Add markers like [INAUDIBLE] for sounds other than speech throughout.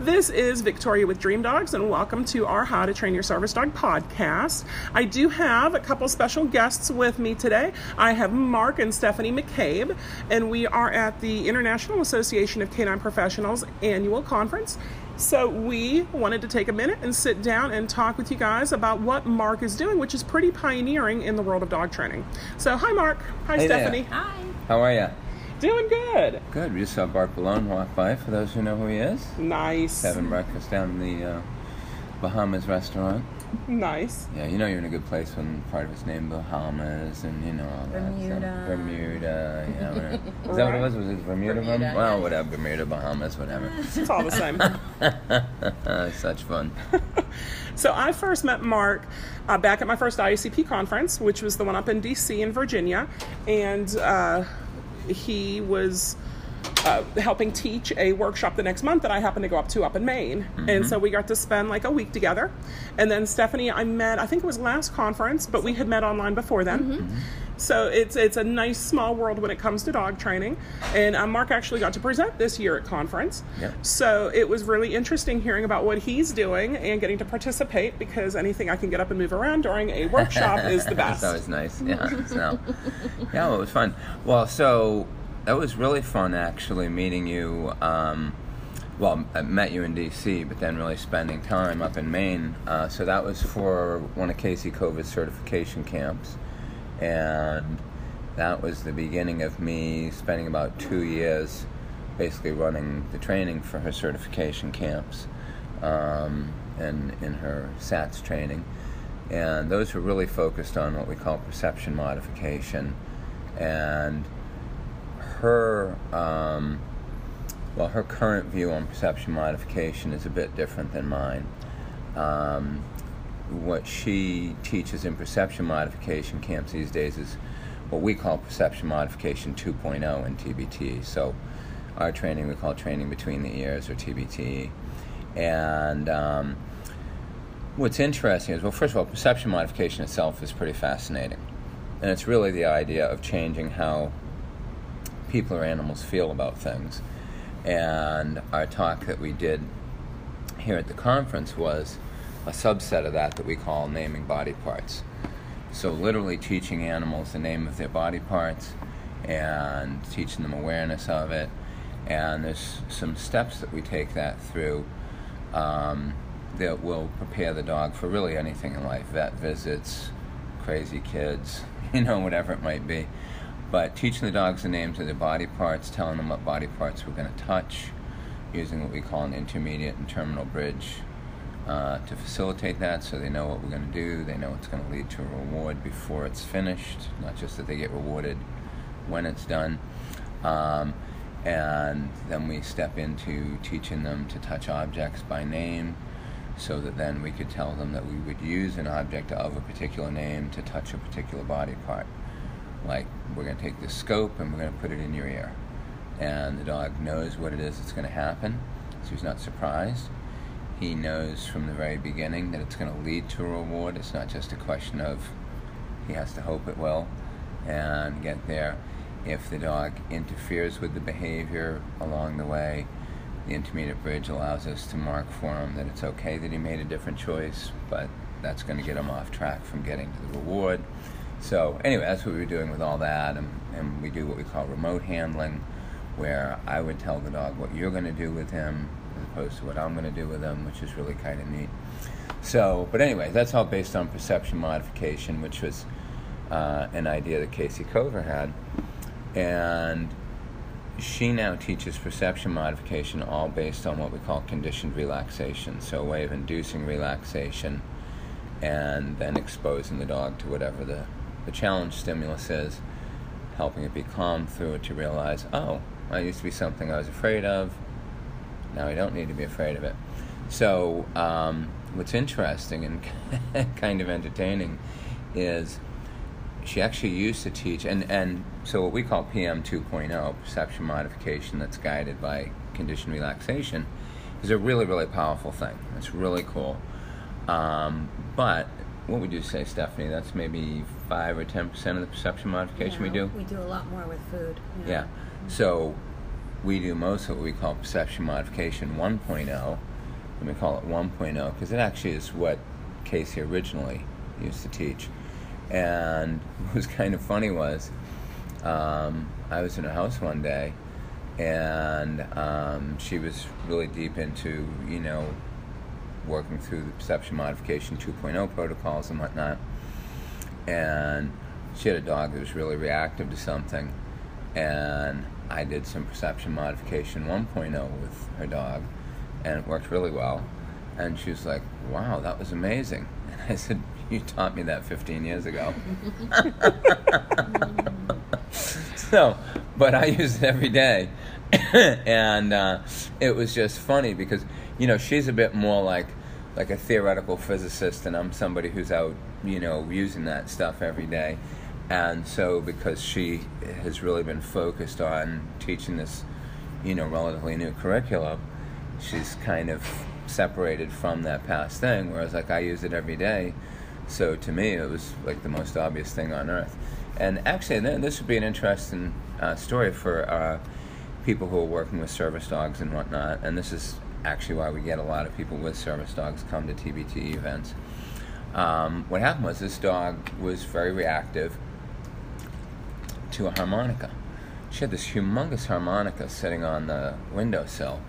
This is Victoria with Dream Dogs, and welcome to our How to Train Your Service Dog podcast. I do have a couple special guests with me today. I have Mark and Stephanie McCabe, and we are at the International Association of Canine Professionals annual conference. So, we wanted to take a minute and sit down and talk with you guys about what Mark is doing, which is pretty pioneering in the world of dog training. So, hi, Mark. Hi, Hey there. Stephanie. Hi. How are you? Doing good. Good. We just saw Bart Bellon walk by. For those who know who he is, Nice. having breakfast down in the uh, Bahamas restaurant. Nice. Yeah, you know you're in a good place when part of his name Bahamas and you know all that. Bermuda. So, Bermuda. Yeah. [LAUGHS] whatever. Is that what it was? Was it Bermuda? Bermuda, Berm- Well, yeah. whatever. Bermuda, Bahamas, whatever. It's all the same. [LAUGHS] Such fun. [LAUGHS] So I first met Mark uh, back at my first IACP conference, which was the one up in DC in Virginia, and uh, he was uh, helping teach a workshop the next month that I happened to go up to up in Maine, and so we got to spend like a week together. And then Stephanie, I met. I think it was last conference, but we had met online before then. So it's it's a nice small world when it comes to dog training, and uh, Mark actually got to present this year at conference. Yep. So it was really interesting hearing about what he's doing and getting to participate because anything I can get up and move around during a workshop [LAUGHS] is the best. That's always nice. Yeah. [LAUGHS] So, yeah, well, it was fun. Well, so that was really fun actually meeting you. Um, well, I met you in D.C., but then really spending time up in Maine. Uh, so that was for one of Casey Cova's certification camps, and that was the beginning of me spending about two years, basically running the training for her certification camps, um, and in her SATS training. And those were really focused on what we call perception modification. And her um, well her current view on perception modification is a bit different than mine. Um, what she teaches in perception modification camps these days is what we call perception modification 2.0 in TBT so our training we call training between the ears or TBT and um, What's interesting is, well, first of all, perception modification itself is pretty fascinating. And it's really the idea of changing how people or animals feel about things. And our talk that we did here at the conference was a subset of that that we call naming body parts. So, literally teaching animals the name of their body parts and teaching them awareness of it. And there's some steps that we take that through um, that will prepare the dog for really anything in life vet visits, crazy kids, [LAUGHS] you know, whatever it might be. But teaching the dogs the names of their body parts, telling them what body parts we're going to touch, using what we call an intermediate and terminal bridge uh, to facilitate that so they know what we're going to do, they know it's going to lead to a reward before it's finished, not just that they get rewarded when it's done. Um, and then we step into teaching them to touch objects by name so that then we could tell them that we would use an object of a particular name to touch a particular body part. Like, we're going to take this scope and we're going to put it in your ear. And the dog knows what it is that's going to happen, so he's not surprised. He knows from the very beginning that it's going to lead to a reward. It's not just a question of he has to hope it will and get there. If the dog interferes with the behavior along the way, the intermediate bridge allows us to mark for him that it's okay that he made a different choice, but that's going to get him off track from getting to the reward. So, anyway, that's what we were doing with all that, and, and we do what we call remote handling, where I would tell the dog what you're going to do with him opposed to what I'm going to do with them, which is really kind of neat. So, but anyway, that's all based on perception modification, which was uh, an idea that Casey Cover had. And she now teaches perception modification all based on what we call conditioned relaxation. So, a way of inducing relaxation and then exposing the dog to whatever the, the challenge stimulus is, helping it be calm through it to realize, oh, I used to be something I was afraid of. Now I don't need to be afraid of it. So, um, what's interesting and [LAUGHS] kind of entertaining is she actually used to teach, and, and so what we call PM 2.0, perception modification that's guided by conditioned relaxation, is a really, really powerful thing. It's really cool. Um, but what would you say, Stephanie? That's maybe 5 or 10% of the perception modification we do? We do a lot more with food. Yeah. So we do most of what we call perception modification 1.0. Let me call it 1.0 because it actually is what Casey originally used to teach. And [LAUGHS] what was kind of funny was um, I was in her house one day and um, she was really deep into, you know, working through the perception modification 2.0 protocols and whatnot. And she had a dog that was really reactive to something. And I did some perception modification 1.0 with her dog, and it worked really well. And she was like, wow, that was amazing. [LAUGHS] And I said, you taught me that 15 years ago. [LAUGHS] so, but I use it every day. [LAUGHS] and uh, it was just funny because, you know, she's a bit more like like a theoretical physicist, and I'm somebody who's out, you know, using that stuff every day. And so, because she has really been focused on teaching this, you know, relatively new curriculum, she's kind of separated from that past thing. Whereas, like, I use it every day. So, to me, it was like the most obvious thing on earth. And actually, this would be an interesting uh, story for uh, people who are working with service dogs and whatnot. And this is actually why we get a lot of people with service dogs come to TBT events. Um, what happened was this dog was very reactive to a harmonica. She had this humongous harmonica sitting on the windowsill.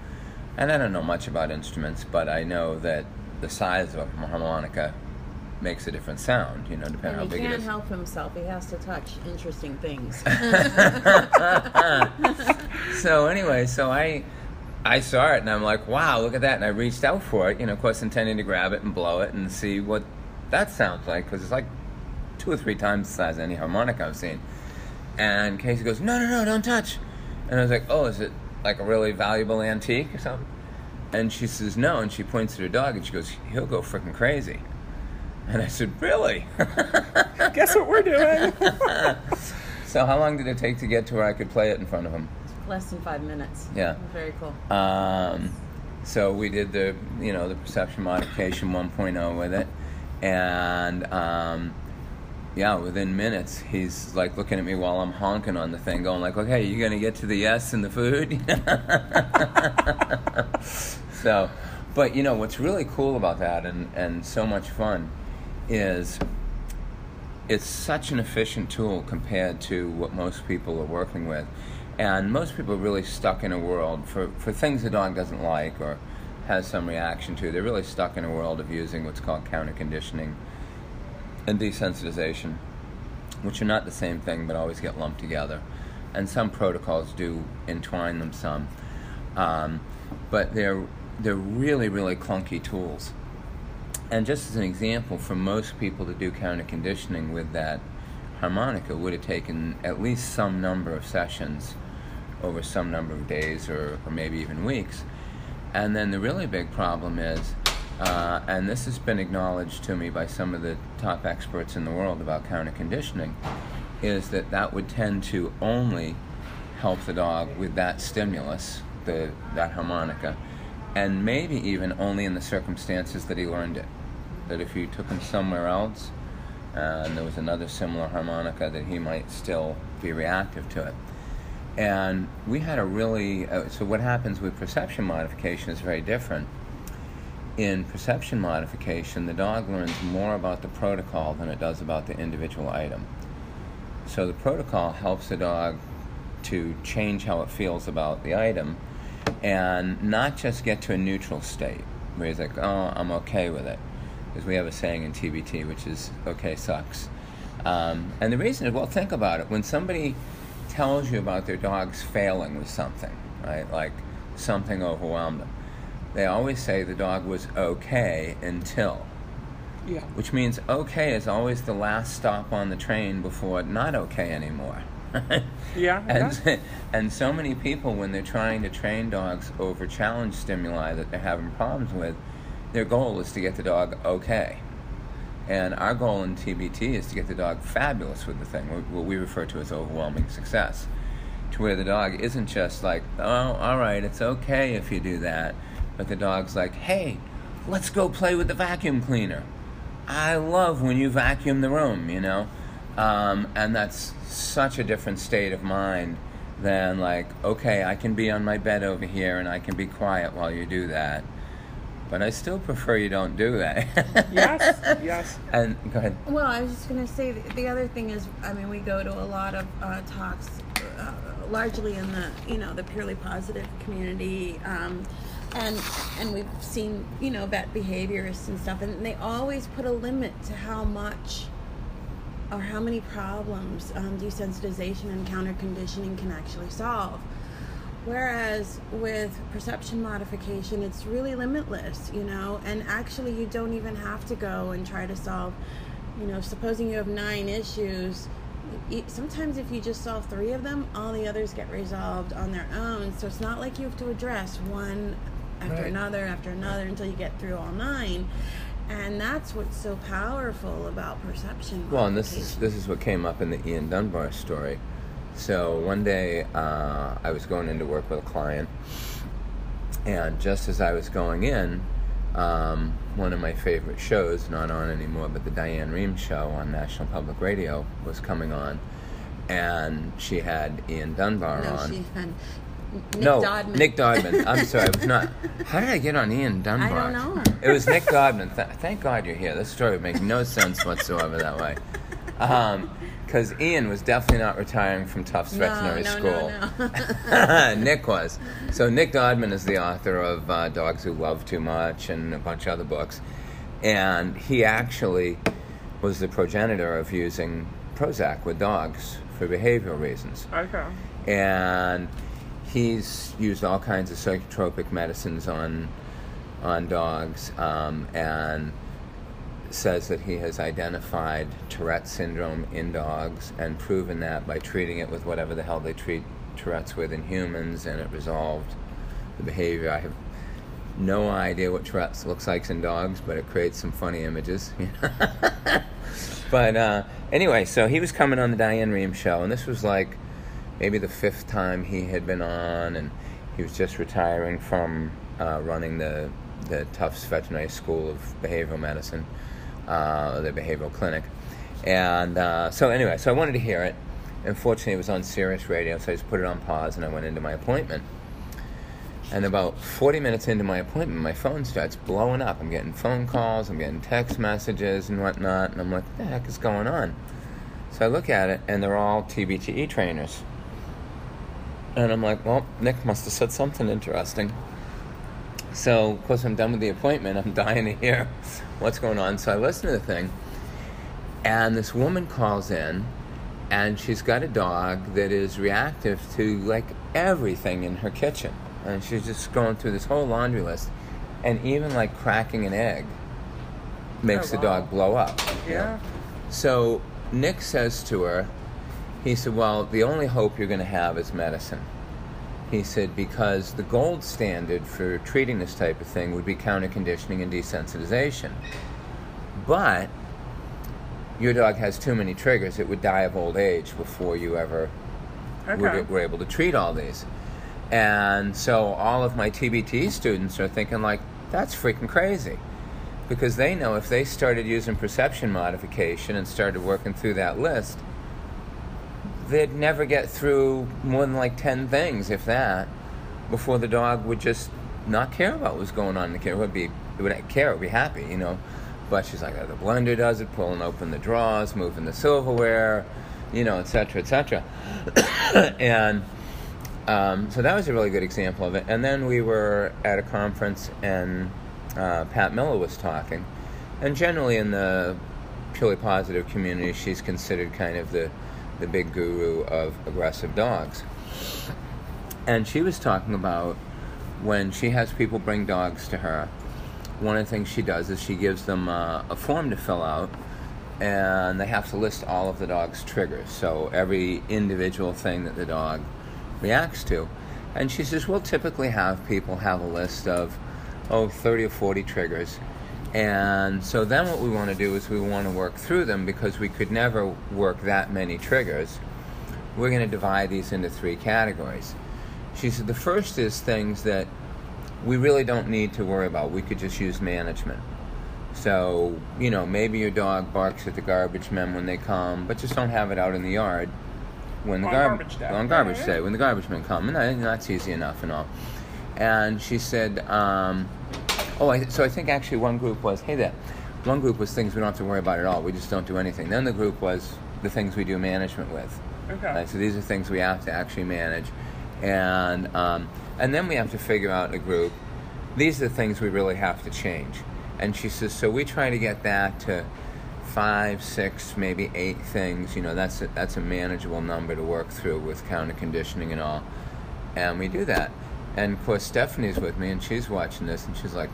And I don't know much about instruments, but I know that the size of a harmonica makes a different sound, you know, depending on how big it is. He can't help himself. He has to touch interesting things. [LAUGHS] [LAUGHS] so anyway, so I I saw it and I'm like, wow, look at that. And I reached out for it, you know, of course, intending to grab it and blow it and see what that sounds like because it's like two or three times the size of any harmonica I've seen. And Casey goes, no, no, no, don't touch. And I was like, oh, is it like a really valuable antique or something? And she says, no. And she points at her dog and she goes, he'll go freaking crazy. And I said, really? [LAUGHS] Guess what we're doing? [LAUGHS] so, how long did it take to get to where I could play it in front of him? less than five minutes. Yeah. Very cool. Um, so we did the you know the perception modification 1.0 with it, and um, yeah, within minutes he's like looking at me while I'm honking on the thing, going like, "Okay, you're gonna get to the yes and the food?" [LAUGHS] so, but you know what's really cool about that and and so much fun is it's such an efficient tool compared to what most people are working with and most people are really stuck in a world for, for things the dog doesn't like or has some reaction to. They're really stuck in a world of using what's called counter conditioning and desensitization, which are not the same thing but always get lumped together. And some protocols do entwine them some. Um, but they're, they're really, really clunky tools. And just as an example, for most people to do counter conditioning with that harmonica would have taken at least some number of sessions over some number of days or, or maybe even weeks. And then the really big problem is, uh, and this has been acknowledged to me by some of the top experts in the world about counter conditioning, is that that would tend to only help the dog with that stimulus, the, that harmonica, and maybe even only in the circumstances that he learned it. That if you took him somewhere else and there was another similar harmonica, that he might still be reactive to it. And we had a really, uh, so what happens with perception modification is very different. In perception modification, the dog learns more about the protocol than it does about the individual item. So the protocol helps the dog to change how it feels about the item and not just get to a neutral state where he's like, oh, I'm okay with it. Because we have a saying in TBT, which is, okay sucks. Um, and the reason is, well, think about it. When somebody tells you about their dogs failing with something, right? Like something overwhelmed them. They always say the dog was okay until. Yeah. Which means okay is always the last stop on the train before not okay anymore. [LAUGHS] yeah. And, yeah. [LAUGHS] and so many people, when they're trying to train dogs over challenge stimuli that they're having problems with, their goal is to get the dog okay. And our goal in TBT is to get the dog fabulous with the thing, what we refer to as overwhelming success. To where the dog isn't just like, oh, all right, it's okay if you do that, but the dog's like, hey, let's go play with the vacuum cleaner. I love when you vacuum the room, you know? Um, and that's such a different state of mind than like, okay, I can be on my bed over here and I can be quiet while you do that. But I still prefer you don't do that. [LAUGHS] Yes, yes. And go ahead. Well, I was just going to say the, the other thing is, I mean, we go to a lot of uh, talks, uh, largely in the you know the purely positive community, um, and and we've seen you know vet behaviorists and stuff, and they always put a limit to how much or how many problems um, desensitization and counter conditioning can actually solve. Whereas with perception modification, it's really limitless, you know, and actually, you don't even have to go and try to solve, you know, supposing you have nine issues. Sometimes, if you just solve three of them, all the others get resolved on their own. So, it's not like you have to address one after Right. another after another until you get through all nine. And that's what's so powerful about perception. Well, and this is this is what came up in the Ian Dunbar story. So one day uh, I was going in to work with a client, and just as I was going in, um, one of my favorite shows, not on anymore, but the Diane Rehm show on National Public Radio was coming on, and she had Ian Dunbar no, on. she had Nick no, Dodman. Nick Dodman. I'm sorry, it was not. How did I get on Ian Dunbar? I don't know. It was Nick Dodman. Th- thank God you're here. This story would make no sense whatsoever that way. Because Ian was definitely not retiring from Tufts No, Veterinary no, School. no, [LAUGHS] Nick was. So Nick Dodman is the author of uh, Dogs Who Love Too Much and a bunch of other books, and he actually was the progenitor of using Prozac with dogs for behavioral reasons Okay. and he's used all kinds of psychotropic medicines on on dogs um, and says that he has identified Tourette syndrome in dogs and proven that by treating it with whatever the hell they treat Tourette's with in humans and it resolved the behavior. I have no idea what Tourette's looks like in dogs, but it creates some funny images. [LAUGHS] but uh, anyway, so he was coming on the Diane Rehm show, and this was like maybe the fifth time he had been on, and he was just retiring from uh, running the the Tufts Veterinary School of Behavioral Medicine, uh, the behavioral clinic, and uh, so anyway, so I wanted to hear it. Unfortunately, it was on Sirius Radio, so I just put it on pause, and I went into my appointment. And about 40 minutes into my appointment, my phone starts blowing up. I'm getting phone calls, I'm getting text messages and whatnot, and I'm like, what the heck is going on? So I look at it, and they're all TBTE trainers. And I'm like, well, Nick must have said something interesting. So, of course, I'm done with the appointment. I'm [LAUGHS] dying to hear what's going on. So I listen to the thing, and this woman calls in, and she's got a dog that is reactive to like everything in her kitchen. And she's just going through this whole laundry list, and even like cracking an egg makes Oh, the dog blow up. Yeah. So Nick says to her, he said, Well, the only hope you're going to have is medicine. He said, Because the gold standard for treating this type of thing would be counter conditioning and desensitization. But your dog has too many triggers, it would die of old age before you ever Okay. were, were able to treat all these. And so all of my TBT students are thinking, like, that's freaking crazy. Because they know if they started using perception modification and started working through that list, they'd never get through more than like 10 things, if that, before the dog would just not care about what's going on in the kitchen. It would be, it would care, it would be happy, you know. But she's like, oh, the blender does it, pulling open the drawers, moving the silverware, you know, et cetera, et cetera. [COUGHS] and um, so that was a really good example of it. And then we were at a conference, and uh, Pat Miller was talking. And generally, in the purely positive community, she's considered kind of the, the big guru of aggressive dogs. And she was talking about when she has people bring dogs to her, one of the things she does is she gives them uh, a form to fill out, and they have to list all of the dog's triggers. So every individual thing that the dog reacts to. And she says, we'll typically have people have a list of, oh, 30 or 40 triggers. And so then what we want to do is we want to work through them because we could never work that many triggers. We're going to divide these into three categories. She said the first is things that we really don't need to worry about. We could just use management. So, you know, maybe your dog barks at the garbage men when they come, but just don't have it out in the yard. when the On garb- garbage day. on garbage day when the garbage men come, and that, that's easy enough and all. And she said, um, "Oh, I, so I think actually one group was, hey there, one group was things we don't have to worry about at all. We just don't do anything. Then the group was the things we do management with. Okay. Right, so these are things we have to actually manage, and um, and then we have to figure out in a group. These are the things we really have to change. And she says, so we try to get that to five, six, maybe eight things. You know, that's a, that's a manageable number to work through with counter conditioning and all. And we do that. And of course, Stephanie's with me, and she's watching this, and she's like,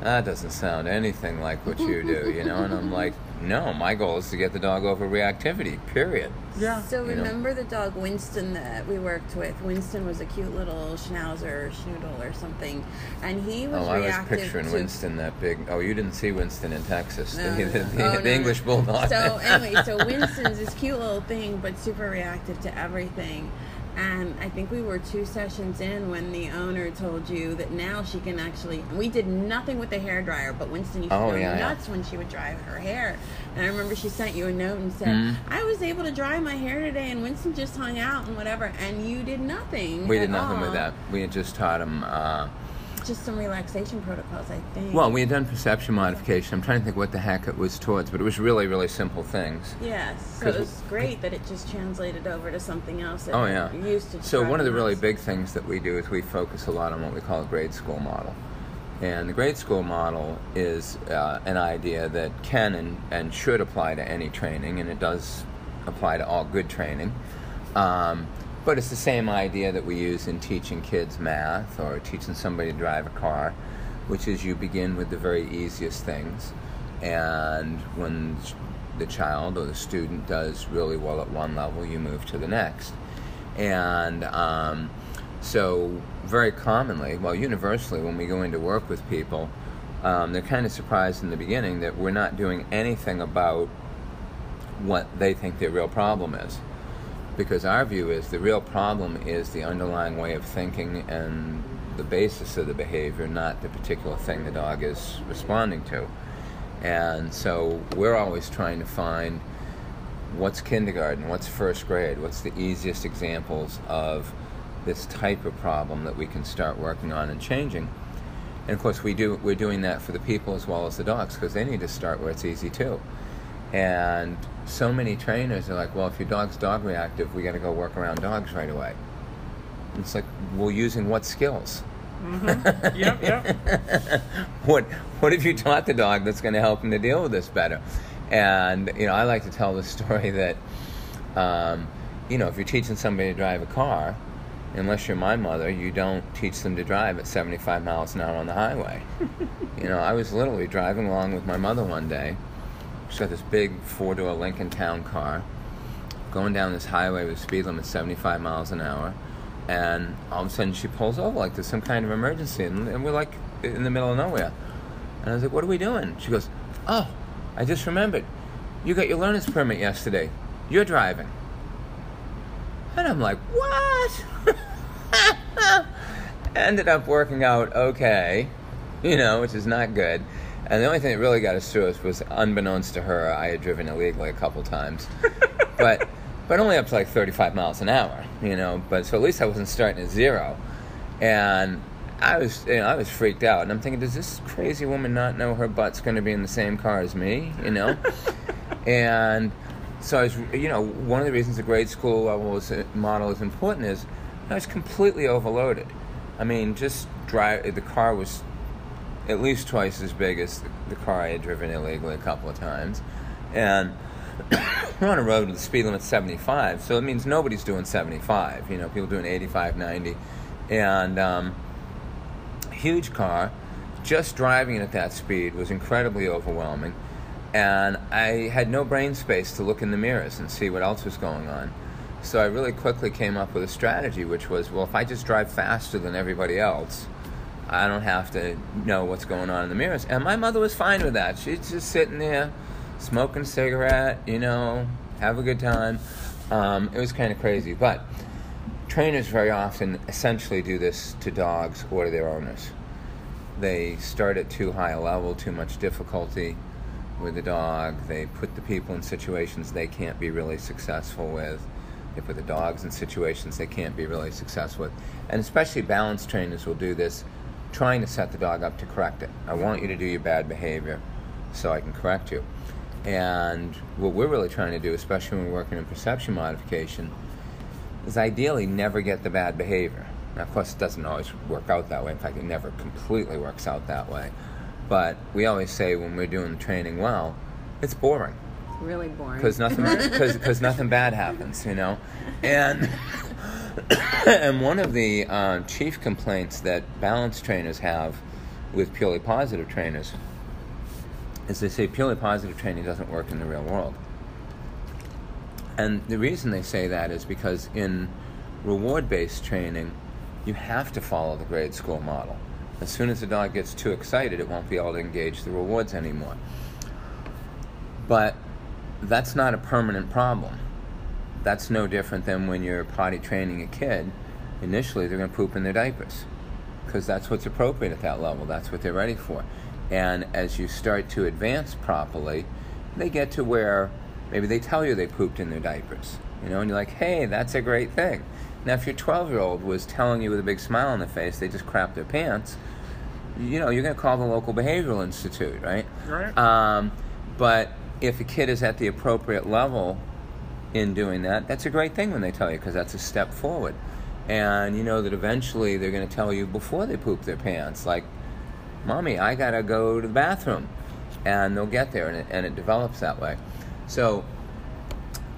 that doesn't sound anything like what you do, you know? And I'm like, [LAUGHS] no, my goal is to get the dog over reactivity, period. Yeah. So You know. remember the dog Winston that we worked with? Winston was a cute little schnauzer, schnoodle, or something, and he was Oh, I was picturing to Winston, that big. Oh, you didn't see Winston in Texas, No, the, no, the, the, Oh, the no, no. English bulldog. So anyway, so [LAUGHS] Winston's this cute little thing, but super reactive to everything. And I think we were two sessions in when the owner told you that now she can actually. We did nothing with the hair dryer, but Winston used to Oh, go yeah, yeah. nuts when she would dry her hair. And I remember she sent you a note and said, Mhm. "I was able to dry my hair today, and Winston just hung out and whatever, and you did nothing. we did nothing with that. We had just taught him. Uh, Just some relaxation protocols, I think. well, we had done perception modification. I'm trying to think what the heck it was towards, but it was really, really simple things. Yes, so it was great that it just translated over to something else. That Oh yeah. used to. So one of the us really big things that we do is we focus a lot on what we call a grade school model, and the grade school model is uh, an idea that can and, and should apply to any training, and it does apply to all good training. Um, but it's the same idea that we use in teaching kids math or teaching somebody to drive a car, which is you begin with the very easiest things, and when the child or the student does really well at one level, you move to the next. And um, so, very commonly, well, universally, when we go into work with people, um, they're kind of surprised in the beginning that we're not doing anything about what they think their real problem is. Because our view is the real problem is the underlying way of thinking and the basis of the behavior, not the particular thing the dog is responding to. And so we're always trying to find what's kindergarten, what's first grade, what's the easiest examples of this type of problem that we can start working on and changing. And of course, we do we're doing that for the people as well as the dogs because they need to start where it's easy too. And so many trainers are like, well, if your dog's dog reactive, we got to go work around dogs right away. And it's like, well, using what skills? Yep, yep. [LAUGHS] what what have you taught the dog that's going to help him to deal with this better? And you know, I like to tell the [LAUGHS] story that um, you know, if you're teaching somebody to drive a car, unless you're my mother, you don't teach them to drive at 75 miles an hour on the highway. [LAUGHS] you know, I was literally driving along with my mother one day. She's got this big four-door Lincoln Town car, going down this highway with a speed limit 75 miles an hour, and all of a sudden she pulls over like there's some kind of emergency, and, and we're like in the middle of nowhere. And I was like, "What are we doing?" She goes, "Oh, I just remembered. You got your learner's permit yesterday. You're driving." And I'm like, "What?" [LAUGHS] Ended up working out okay, you know, which is not good. And the only thing that really got us through us was, unbeknownst to her, I had driven illegally a couple times, [LAUGHS] but but only up to like 35 miles an hour, you know. But so at least I wasn't starting at zero, and I was you know I was freaked out, and I'm thinking, does this crazy woman not know her butt's going to be in the same car as me, you know? [LAUGHS] and so I was, you know, one of the reasons the grade school level is, uh, model is important is I was completely overloaded. I mean, just drive the car was at least twice as big as the, car I had driven illegally a couple of times, and [COUGHS] we're on a road with the speed limit 75, so it means nobody's doing 75. You know, people doing 85, 90, and um, huge car. Just driving at that speed was incredibly overwhelming, and I had no brain space to look in the mirrors and see what else was going on. So I really quickly came up with a strategy, which was, well, if I just drive faster than everybody else, I don't have to know what's going on in the mirrors. And my mother was fine with that. She's just sitting there, smoking a cigarette, you know, have a good time. Um, it was kind of crazy. But trainers very often essentially do this to dogs or to their owners. They start at too high a level, too much difficulty with the dog. They put the people in situations they can't be really successful with. They put the dogs in situations they can't be really successful with. And especially balance trainers will do this trying to set the dog up to correct it. I want you to do your bad behavior so I can correct you. And what we're really trying to do, especially when we're working in perception modification, is ideally never get the bad behavior. Now, of course, it doesn't always work out that way. In fact, it never completely works out that way. But we always say when we're doing the training well, it's boring It's Really boring. because nothing because nothing bad happens, you know. And [LAUGHS] [COUGHS] and one of the uh, chief complaints that balance trainers have with purely positive trainers is they say purely positive training doesn't work in the real world. And the reason they say that is because in reward based training, you have to follow the grade school model. As soon as the dog gets too excited, it won't be able to engage the rewards anymore. But that's not a permanent problem. That's no different than when you're potty training a kid. Initially, they're going to poop in their diapers because that's what's appropriate at that level. That's what they're ready for. And as you start to advance properly, they get to where maybe they tell you they pooped in their diapers. You know, and you're like, hey, that's a great thing. Now, if your 12 year old was telling you with a big smile on their face they just crapped their pants, you know, you're going to call the local behavioral institute, right? Right. Um, but if a kid is at the appropriate level in doing that, that's a great thing when they tell you because that's a step forward. And you know that eventually they're going to tell you before they poop their pants, like, Mommy, I got to go to the bathroom. And they'll get there and it, and it develops that way. So,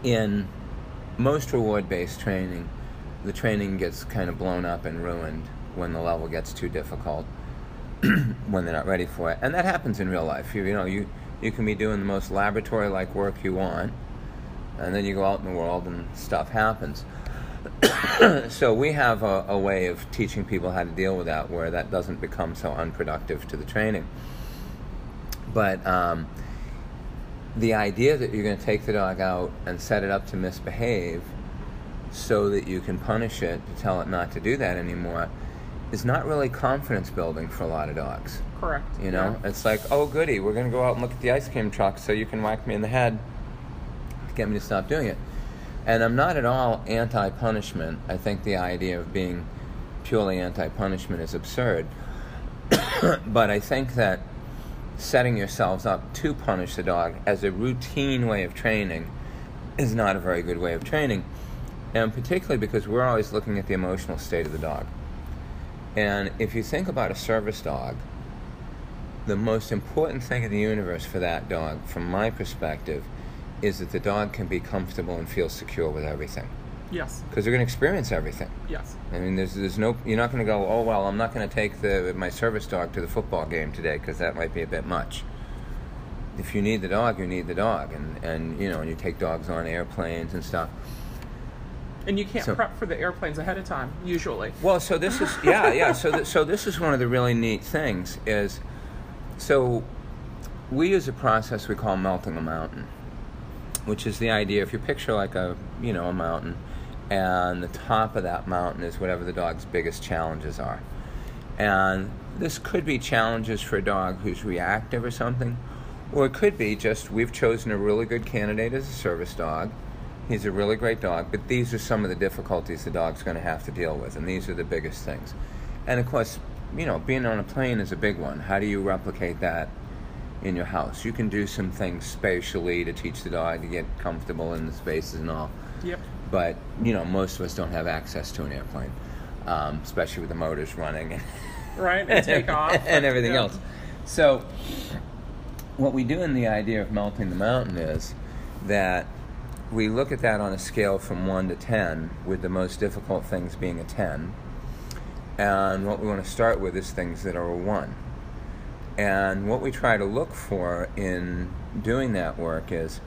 in most reward based training, the training gets kind of blown up and ruined when the level gets too difficult, [CLEARS THROAT] when they're not ready for it. And that happens in real life. You, you know, you, you can be doing the most laboratory like work you want, and then you go out in the world and stuff happens. [COUGHS] so we have a, a way of teaching people how to deal with that where that doesn't become so unproductive to the training. But um, the idea that you're going to take the dog out and set it up to misbehave so that you can punish it to tell it not to do that anymore is not really confidence building for a lot of dogs. Correct. You know, Yeah. it's like, oh, goody, we're going to go out and look at the ice cream truck so you can whack me in the head get me to stop doing it. And I'm not at all anti punishment. I think the idea of being purely anti punishment is absurd. [COUGHS] but I think that setting yourselves up to punish the dog as a routine way of training is not a very good way of training. And particularly because we're always looking at the emotional state of the dog. And if you think about a service dog, the most important thing in the universe for that dog, from my perspective, is that the dog can be comfortable and feel secure with everything. Yes. Because they're going to experience everything. Yes. I mean, there's, there's no, you're not going to go, oh, well, I'm not going to take the, my service dog to the football game today because that might be a bit much. If you need the dog, you need the dog. And, and you know, and you take dogs on airplanes and stuff. And you can't So- prep for the airplanes ahead of time, usually. Well, so this is yeah, [LAUGHS] yeah. So th- so this is one of the really neat things is, so we use a process we call melting a mountain, which is the idea if you picture like a you know a mountain, and the top of that mountain is whatever the dog's biggest challenges are, and this could be challenges for a dog who's reactive or something, or it could be just we've chosen a really good candidate as a service dog. He's a really great dog, but these are some of the difficulties the dog's going to have to deal with, and these are the biggest things. And of course, you know, being on a plane is a big one. How do you replicate that in your house? You can do some things spatially to teach the dog to get comfortable in the spaces and all, Yep. but you know, most of us don't have access to an airplane, um, especially with the motors running and [LAUGHS] Right? And take off. [LAUGHS] and everything Yeah. else. So, what we do in the idea of melting the mountain is that we look at that on a scale from 1 to 10, with the most difficult things being a 10. And what we want to start with is things that are a 1. And what we try to look for in doing that work is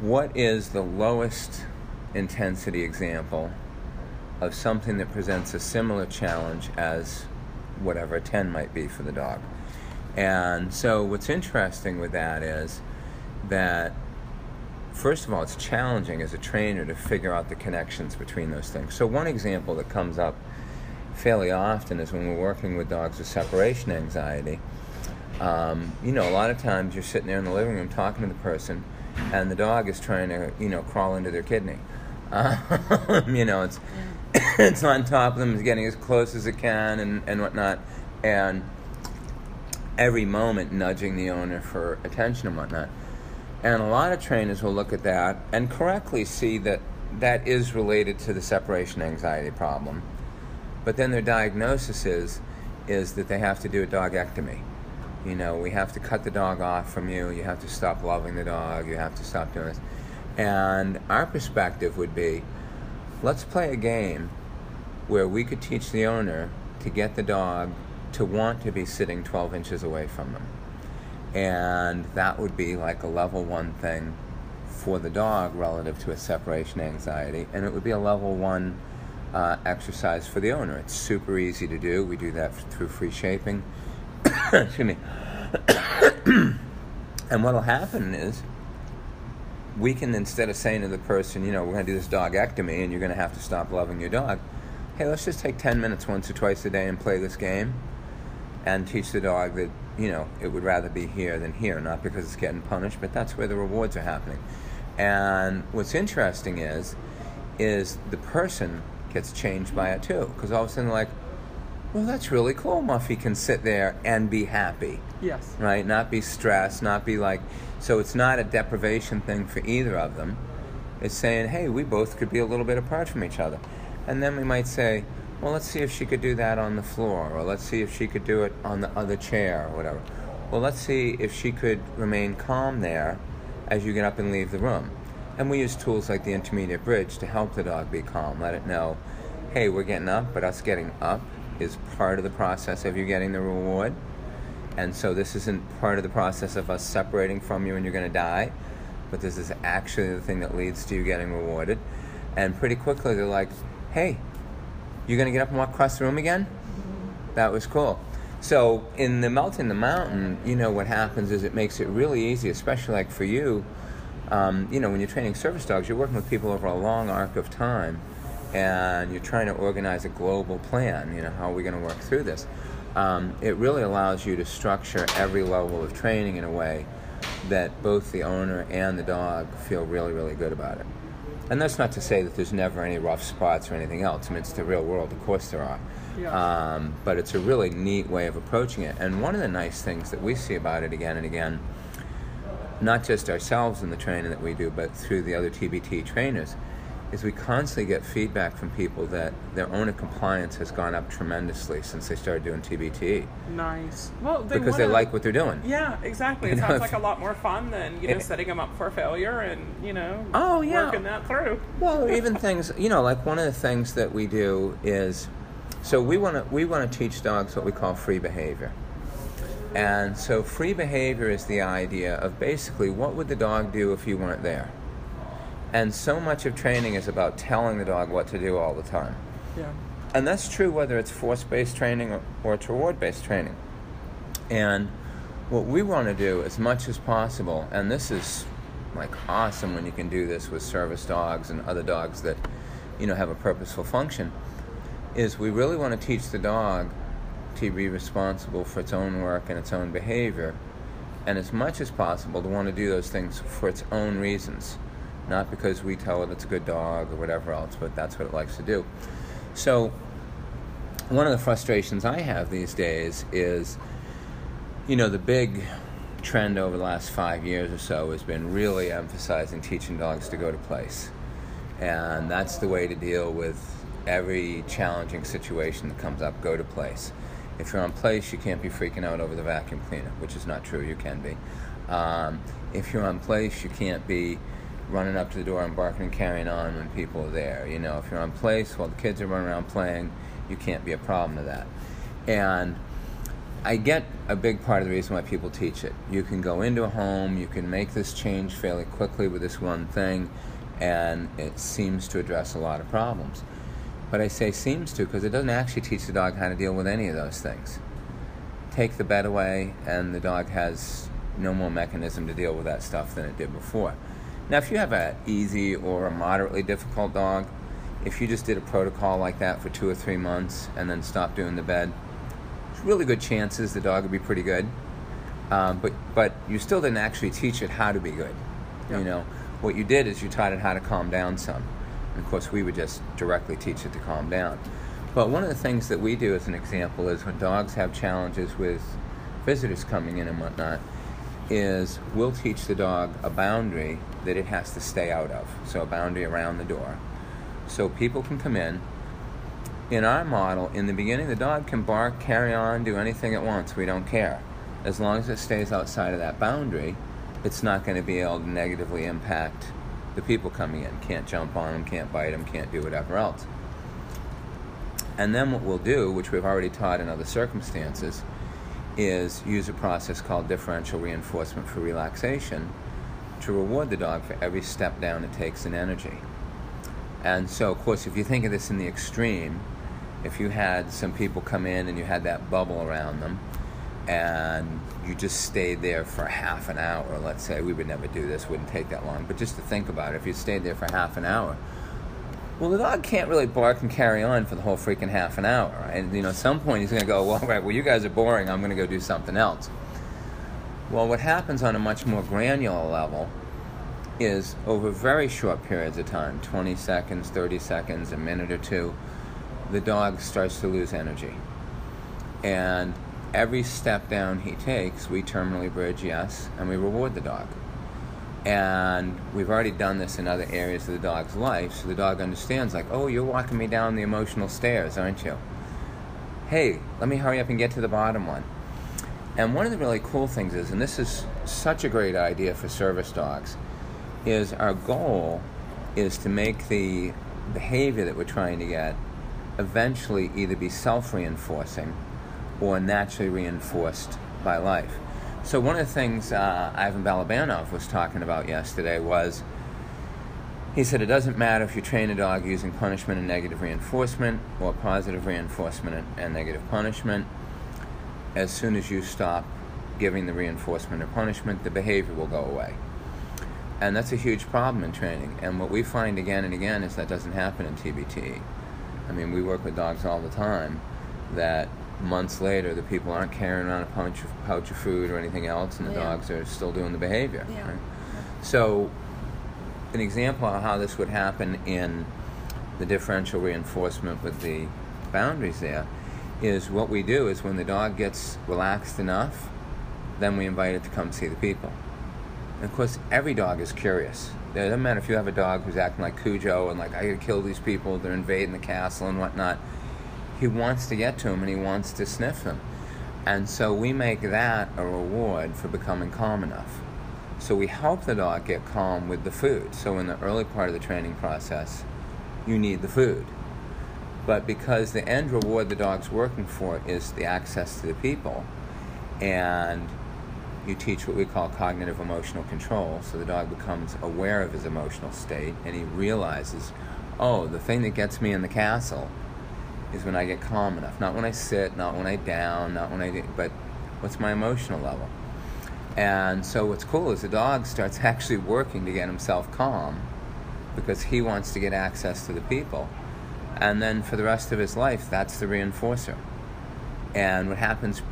what is the lowest intensity example of something that presents a similar challenge as whatever a 10 might be for the dog. And so, what's interesting with that is that, first of all, it's challenging as a trainer to figure out the connections between those things. So, one example that comes up fairly often is when we're working with dogs with separation anxiety. Um, you know, a lot of times you're sitting there in the living room talking to the person, and the dog is trying to, you know, crawl into their kidney [LAUGHS] Um, you know, it's [COUGHS] it's on top of them, it's getting as close as it can, and and whatnot, and every moment nudging the owner for attention and whatnot. And a lot of trainers will look at that and correctly see that that is related to the separation anxiety problem. But then their diagnosis is, is that they have to do a dogectomy. You know, we have to cut the dog off from you, you have to stop loving the dog, you have to stop doing this. And our perspective would be let's play a game where we could teach the owner to get the dog to want to be sitting 12 inches away from them. And that would be like a level one thing for the dog relative to a separation anxiety. And it would be a level one uh, exercise for the owner. It's super easy to do. We do that through free shaping. [COUGHS] Excuse me. [COUGHS] and what'll happen is we can instead of saying to the person, you know, we're going to do this dogectomy and you're going to have to stop loving your dog. Hey, let's just take 10 minutes once or twice a day and play this game and teach the dog that, you know, it would rather be here than here, not because it's getting punished, but that's where the rewards are happening. And what's interesting is is the person gets changed by it too, because all of a sudden like, well, that's really cool. Muffy can sit there and be happy. Yes. Right? Not be stressed, not be like. So it's not a deprivation thing for either of them. It's saying, hey, we both could be a little bit apart from each other. And then we might say, well, let's see if she could do that on the floor, or let's see if she could do it on the other chair, or whatever. Well, let's see if she could remain calm there as you get up and leave the room. And we use tools like the intermediate bridge to help the dog be calm, let it know, hey, we're getting up, but us getting up is part of the process of you getting the reward. And so this isn't part of the process of us separating from you and you're going to die, but this is actually the thing that leads to you getting rewarded. And pretty quickly they're like, hey, you're going to get up and walk across the room again? That was cool. So in the melting the mountain, you know what happens is it makes it really easy, especially like for you. Um, you know, when you're training service dogs, you're working with people over a long arc of time, and you're trying to organize a global plan. You know, how are we going to work through this? Um, it really allows you to structure every level of training in a way that both the owner and the dog feel really, really good about it. And that's not to say that there's never any rough spots or anything else. I mean, it's the real world. Of course, there are. Yeah. Um, but it's a really neat way of approaching it. And one of the nice things that we see about it again and again, not just ourselves in the training that we do, but through the other TBT trainers, is we constantly get feedback from people that their owner compliance has gone up tremendously since they started doing TBT Nice. Well, they because they wanna- like what they're doing. Yeah, exactly. [LAUGHS] You It know, sounds if- like a lot more fun than you know It- setting them up for failure and you know Oh, yeah. working that through. Well, [LAUGHS] even things you know, like one of the things that we do is, so we want to we want to teach dogs what we call free behavior. And so free behavior is the idea of basically what would the dog do if you weren't there. And so much of training is about telling the dog what to do all the time. Yeah. And that's true whether it's force based training or, or it's reward based training. And what we want to do as much as possible, and this is like awesome when you can do this with service dogs and other dogs that, you know, have a purposeful function, is we really want to teach the dog to be responsible for its own work and its own behavior, and as much as possible to want to do those things for its own reasons, not because we tell it it's a good dog or whatever else, but that's what it likes to do. So, one of the frustrations I have these days is, you know, the big trend over the last five years or so has been really emphasizing teaching dogs to go to place. And that's the way to deal with every challenging situation that comes up go to place. If you're on place, you can't be freaking out over the vacuum cleaner, which is not true, you can be. Um, if you're on place, you can't be running up to the door and barking and carrying on when people are there. You know, if you're on place while the kids are running around playing, you can't be a problem to that. And I get a big part of the reason why people teach it. You can go into a home, you can make this change fairly quickly with this one thing, and it seems to address a lot of problems. But I say seems to because it doesn't actually teach the dog how to deal with any of those things. Take the bed away, and the dog has no more mechanism to deal with that stuff than it did before. Now, if you have an easy or a moderately difficult dog, if you just did a protocol like that for two or three months and then stopped doing the bed, there's really good chances the dog would be pretty good. Um, but but you still didn't actually teach it how to be good. Yeah. You know, what you did is you taught it how to calm down some. And of course, we would just directly teach it to calm down. But one of the things that we do as an example is when dogs have challenges with visitors coming in and whatnot, is we'll teach the dog a boundary that it has to stay out of. So a boundary around the door. So people can come in. In our model, in the beginning, the dog can bark, carry on, do anything it wants. We don't care. As long as it stays outside of that boundary, it's not going to be able to negatively impact the people coming in. Can't jump on them, can't bite them, can't do whatever else. And then what we'll do, which we've already taught in other circumstances, is use a process called differential reinforcement for relaxation to reward the dog for every step down it takes in energy. And so, of course, if you think of this in the extreme, if you had some people come in and you had that bubble around them, and you just stayed there for half an hour, let's say, we would never do this, wouldn't take that long, but just to think about it, if you stayed there for half an hour, well, the dog can't really bark and carry on for the whole freaking half an hour. And, you know, at some point he's going to go, well, right, well, you guys are boring. I'm going to go do something else. Well, what happens on a much more granular level is over very short periods of time 20 seconds, 30 seconds, a minute or two the dog starts to lose energy. And every step down he takes, we terminally bridge, yes, and we reward the dog. And we've already done this in other areas of the dog's life, so the dog understands, like, oh, you're walking me down the emotional stairs, aren't you? Hey, let me hurry up and get to the bottom one. And one of the really cool things is, and this is such a great idea for service dogs, is our goal is to make the behavior that we're trying to get eventually either be self reinforcing or naturally reinforced by life. So one of the things uh, Ivan Balabanov was talking about yesterday was he said it doesn't matter if you train a dog using punishment and negative reinforcement or positive reinforcement and negative punishment. As soon as you stop giving the reinforcement or punishment, the behavior will go away. And that's a huge problem in training. And what we find again and again is that doesn't happen in TBT. I mean, we work with dogs all the time that months later, the people aren't carrying around a pouch of, pouch of food or anything else, and the Yeah. dogs are still doing the behavior. Yeah. Right? So, an example of how this would happen in the differential reinforcement with the boundaries there is what we do is when the dog gets relaxed enough, then we invite it to come see the people. And of course, every dog is curious. It doesn't matter if you have a dog who's acting like Cujo and like, I gotta kill these people, they're invading the castle and whatnot. He wants to get to them and he wants to sniff them. And so we make that a reward for becoming calm enough. So we help the dog get calm with the food. So in the early part of the training process, you need the food. But because the end reward the dog's working for is the access to the people, and you teach what we call cognitive emotional control, so the dog becomes aware of his emotional state and he realizes, oh, the thing that gets me in the castle is when I get calm enough. Not when I sit, not when I down, not when I but what's my emotional level? And so what's cool is the dog starts [LAUGHS] actually working to get himself calm because he wants to get access to the people. And then for the rest of his life, that's the reinforcer. And what happens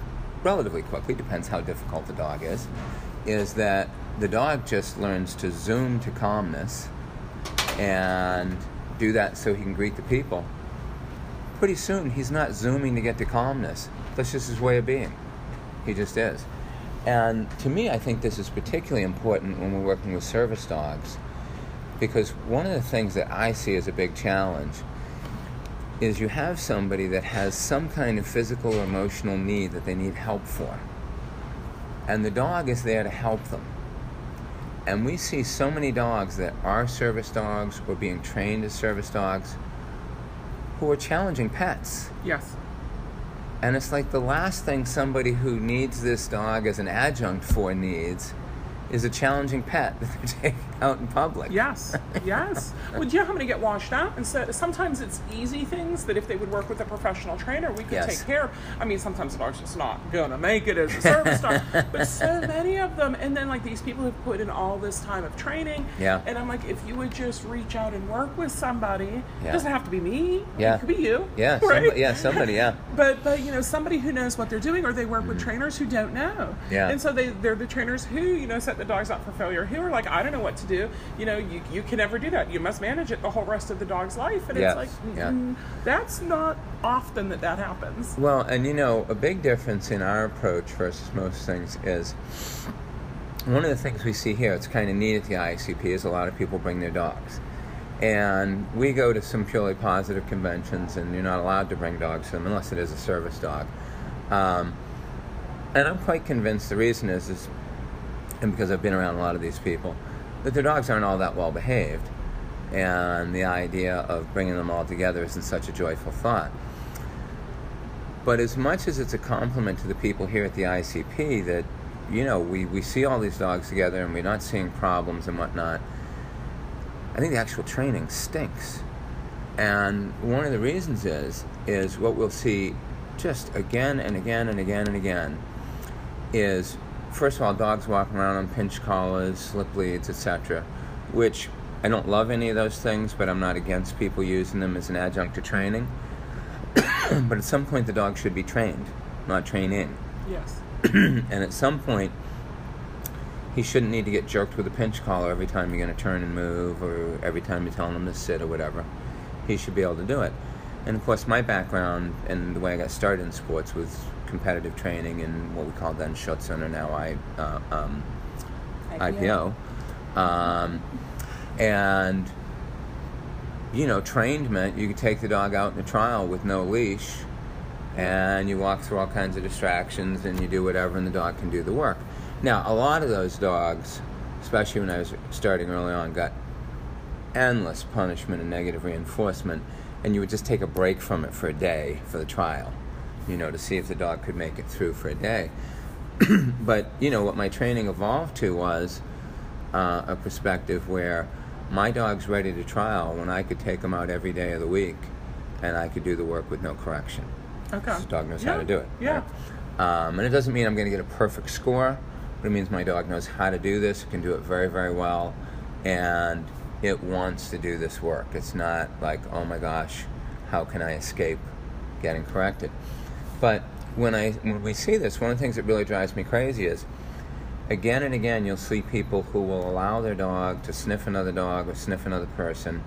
relatively quickly, depends how difficult the dog is, is that the dog just learns to zoom to calmness and do that so he can greet the people. Pretty soon, he's not zooming to get to calmness. That's just his way of being. He just is. And to me, I think this is particularly important when we're working with service dogs because one of the things that I see as a big challenge is you have somebody that has some kind of physical or emotional need that they need help for. And the dog is there to help them. And we see so many dogs that are service dogs or being trained as service dogs who are challenging pets. Yes. And it's like the last thing somebody who needs this dog as an adjunct for needs is a challenging pet that they're [LAUGHS] taking out in public. Yes, [LAUGHS] yes. well, do you know how many get washed out? And so sometimes it's easy things that if they would work with a professional trainer, we could Yes. take care of. I mean, sometimes the dog's just not gonna make it as a service dog, [LAUGHS] but so many of them. And then like these people have put in all this time of training. Yeah. And I'm like, if you would just reach out and work with somebody, Yeah. it doesn't have to be me. Yeah. It could be you. Yeah, [LAUGHS] Right? somebody, yeah, somebody, yeah. But but you know somebody who knows what they're doing, or they work with mm-hmm. trainers who don't know. Yeah. And so they they're the trainers who you know set the dogs up for failure, who are like, I don't know what to do, you know, you, you can never do that. You must manage it the whole rest of the dog's life. And Yes, it's like, yeah. mm, that's not often that that happens. Well, and you know, a big difference in our approach versus most things is one of the things we see here, it's kind of neat at the ICP, is a lot of people bring their dogs. And we go to some purely positive conventions, and you're not allowed to bring dogs to them unless it is a service dog. Um, and I'm quite convinced the reason is, is, and because I've been around a lot of these people, that their dogs aren't all that well behaved. And the idea of bringing them all together isn't such a joyful thought. But as much as it's a compliment to the people here at the ICP that, you know, we, we see all these dogs together and we're not seeing problems and whatnot, I think the actual training stinks. And one of the reasons is, is what we'll see just again and again and again and again is, first of all, dogs walking around on pinch collars, slip leads, etc., which I don't love any of those things, but I'm not against people using them as an adjunct to training. [COUGHS] but at some point, the dog should be trained, not training. Yes. [COUGHS] and at some point, he shouldn't need to get jerked with a pinch collar every time you're going to turn and move, or every time you're telling him to sit, or whatever. He should be able to do it. And of course, my background and the way I got started in sports was competitive training and what we called then Schutzhund, or now I uh, um, IPO. Um, and you know, trained meant you could take the dog out in a trial with no leash, and you walk through all kinds of distractions, and you do whatever, and the dog can do the work. Now, a lot of those dogs, especially when I was starting early on, got endless punishment and negative reinforcement, and you would just take a break from it for a day for the trial, you know, to see if the dog could make it through for a day. [CLEARS THROAT] but you know what my training evolved to was uh, a perspective where my dog's ready to trial when I could take him out every day of the week, and I could do the work with no correction. Okay. This dog knows how to do it. Yeah. right? Um, and it doesn't mean I'm going to get a perfect score, but it means my dog knows how to do this, can do it very, very well, and it wants to do this work. It's not like, oh my gosh, how can I escape getting corrected? But when I when we see this, one of the things that really drives me crazy is again and again you'll see people who will allow their dog to sniff another dog or sniff another person,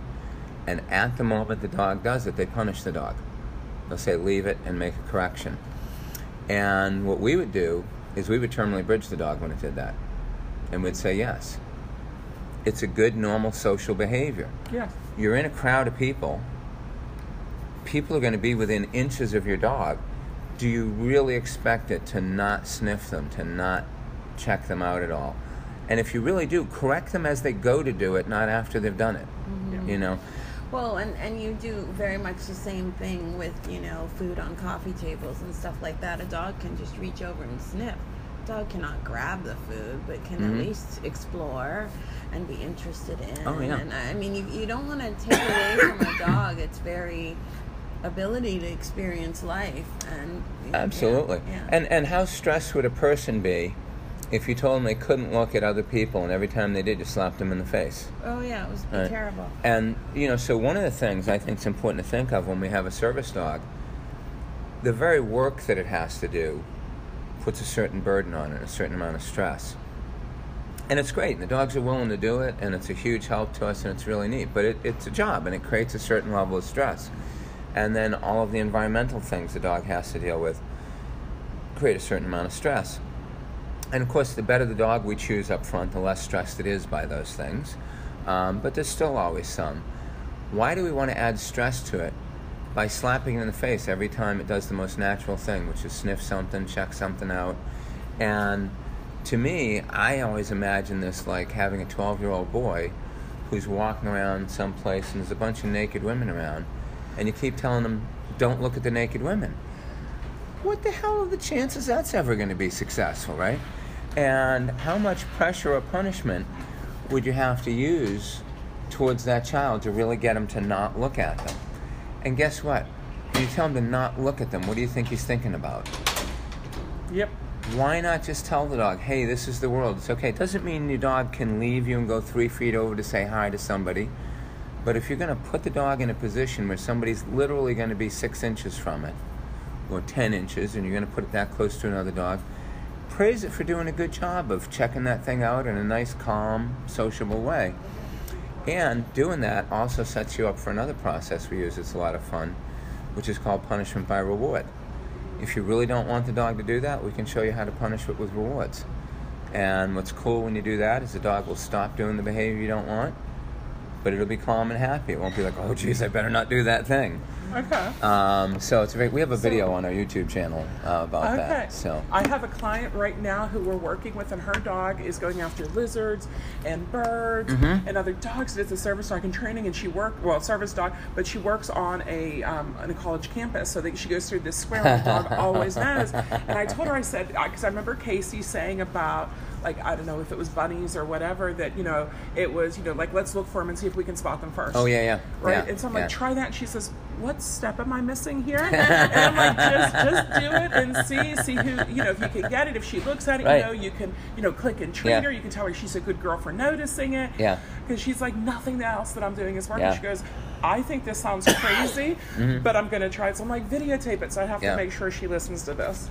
and at the moment the dog does it, they punish the dog. They'll say leave it and make a correction. And what we would do is we would terminally bridge the dog when it did that. And we'd say yes. It's a good normal social behavior. Yes. You're in a crowd of people. People are going to be within inches of your dog. Do you really expect it to not sniff them, to not check them out at all? And if you really do, correct them as they go to do it, not after they've done it. Mm-hmm. You know? Well, and, and you do very much the same thing with, you know, food on coffee tables and stuff like that. A dog can just reach over and sniff. Dog cannot grab the food, but can Mhm. at least explore and be interested in. Oh, yeah. And I mean, you, you don't want to take away from a dog its very ability to experience life. And yeah, Absolutely. yeah. And and how stressed would a person be if you told them they couldn't look at other people and every time they did you slapped them in the face? oh yeah, it was Right. terrible. And you know, so one of the things I think is important to think of when we have a service dog, the very work that it has to do puts a certain burden on it, a certain amount of stress. And it's great, and the dogs are willing to do it, and it's a huge help to us, and it's really neat. But it, it's a job, and it creates a certain level of stress. And then all of the environmental things the dog has to deal with create a certain amount of stress. And of course, the better the dog we choose up front, the less stressed it is by those things. Um, but there's still always some. Why do we want to add stress to it by slapping it in the face every time it does the most natural thing, which is sniff something, check something out? And to me, I always imagine this like having a 12 year old boy who's walking around someplace and there's a bunch of naked women around, and you keep telling them, don't look at the naked women what the hell are the chances that's ever going to be successful, right? And how much pressure or punishment would you have to use towards that child to really get him to not look at them? And guess what? When you tell him to not look at them, what do you think he's thinking about? Yep. Why not just tell the dog, hey, this is the world, it's okay? It doesn't mean your dog can leave you and go three feet over to say hi to somebody. But if you're going to put the dog in a position where somebody's literally going to be six inches from it, or 10 inches, and you're going to put it that close to another dog, praise it for doing a good job of checking that thing out in a nice, calm, sociable way. And doing that also sets you up for another process we use. It's a lot of fun, which is called punishment by reward. If you really don't want the dog to do that, we can show you how to punish it with rewards. And what's cool when you do that is the dog will stop doing the behavior you don't want, but it'll be calm and happy. It won't be like, oh, geez, I better not do that thing. Okay. Um, so it's very. We have a video on our YouTube channel uh, about Okay. that. So I have a client right now who we're working with, and her dog is going after lizards and birds Mm-hmm. and other dogs. It's a service dog in training, and she work well, service dog, but she works on a um, on a college campus, so that she goes through this square. and The dog [LAUGHS] always knows. And I told her, I said, because I remember Kayce saying about like I don't know if it was bunnies or whatever that you know it was you know like let's look for them and see if we can spot them first. Oh yeah, yeah. Right. yeah, and so I'm yeah. like, try that. And she says, what step am I missing here? and I'm like, just, just do it and see, see who, you know, if you can get it. If she looks at it, Right. you know, you can, you know, click and treat Yeah. her. You can tell her she's a good girl for noticing it. Yeah. Because she's like, nothing else that I'm doing is working. Mm-hmm. She goes, I think this sounds crazy, [COUGHS] but I'm going to try it. So I'm like, videotape it. So I have to make sure she listens to this.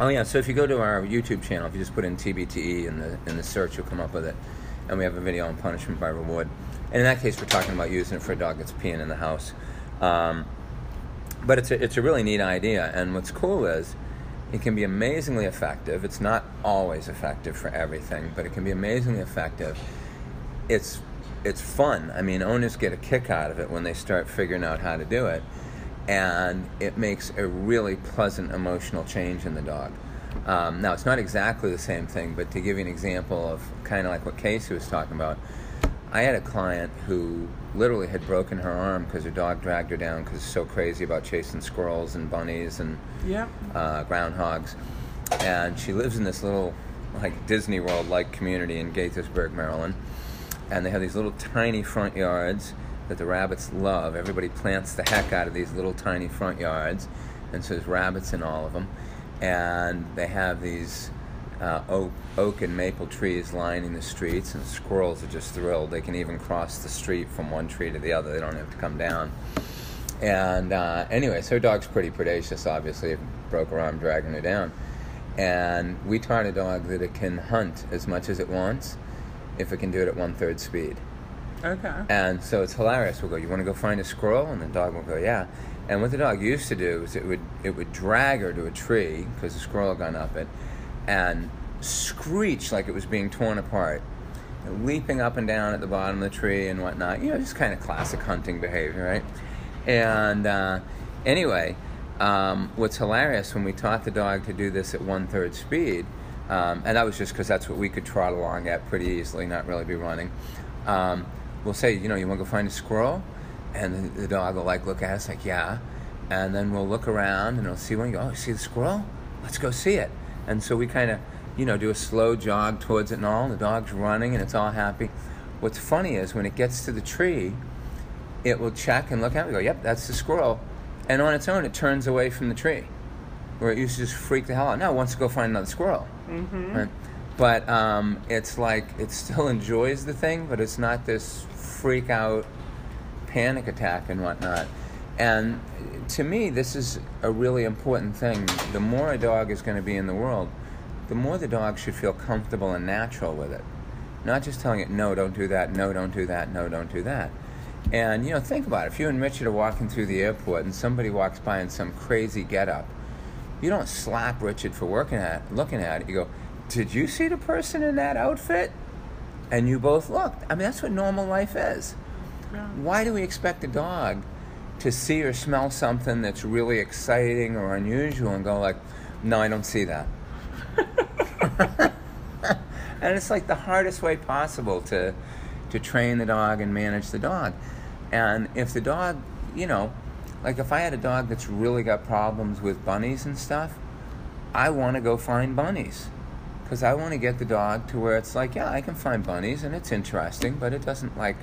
Oh yeah, so if you go to our YouTube channel, if you just put in TBTE in the in the search, you'll come up with it, and we have a video on punishment by reward. And in that case, we're talking about using it for a dog that's peeing in the house. Um, but it's a, it's a really neat idea, and what's cool is it can be amazingly effective. It's not always effective for everything, but it can be amazingly effective. It's it's fun. I mean, owners get a kick out of it when they start figuring out how to do it, and it makes a really pleasant emotional change in the dog. Um, now, it's not exactly the same thing, but to give you an example of kind of like what Kayce was talking about, I had a client who literally had broken her arm because her dog dragged her down because it's so crazy about chasing squirrels and bunnies and Yep. uh, groundhogs. And she lives in this little, like Disney World like community in Gaithersburg, Maryland. And they have these little tiny front yards that the rabbits love. Everybody plants the heck out of these little tiny front yards. And so there's rabbits in all of them. And they have these uh, oak, oak and maple trees lining the streets, and squirrels are just thrilled. They can even cross the street from one tree to the other, they don't have to come down. And uh, anyway, so her dog's pretty predacious, obviously. Broke her arm dragging her down. And we taught a dog that it can hunt as much as it wants if it can do it at one third speed. Okay. And so it's hilarious. We'll go, You want to go find a squirrel? And the dog will go, Yeah. And what the dog used to do is it would it would drag her to a tree because the squirrel had gone up it, and screech like it was being torn apart, leaping up and down at the bottom of the tree and whatnot. You know, just kind of classic hunting behavior, right? And uh, anyway, um, what's hilarious when we taught the dog to do this at one third speed, um, and that was just because that's what we could trot along at pretty easily, not really be running. Um, we'll say, you know, you want to go find a squirrel, and the, the dog will like look at us like, yeah, and then we'll look around and we'll see one. and Go, oh, you see the squirrel? Let's go see it. And so we kind of, you know, do a slow jog towards it and all. And the dog's running and it's all happy. What's funny is when it gets to the tree, it will check and look at it and go, yep, that's the squirrel. And on its own, it turns away from the tree, where it used to just freak the hell out. Now it wants to go find another squirrel. Mm-hmm. Right? But um, it's like it still [LAUGHS] enjoys the thing, but it's not this freak out panic attack and whatnot. And to me, this is a really important thing. The more a dog is going to be in the world, the more the dog should feel comfortable and natural with it. Not just telling it, no, don't do that, no, don't do that, no, don't do that. And, you know, think about it. If you and Richard are walking through the airport and somebody walks by in some crazy getup, you don't slap Richard for working at looking at it. You go, did you see the person in that outfit? And you both looked. I mean, that's what normal life is. Yeah. Why do we expect a dog to see or smell something that's really exciting or unusual and go like, no, I don't see that? [LAUGHS] and it's like the hardest way possible to to train the dog and manage the dog. And if the dog, you know, like if I had a dog that's really got problems with bunnies and stuff, I want to go find bunnies. Because I want to get the dog to where it's like, yeah, I can find bunnies and it's interesting, but it doesn't like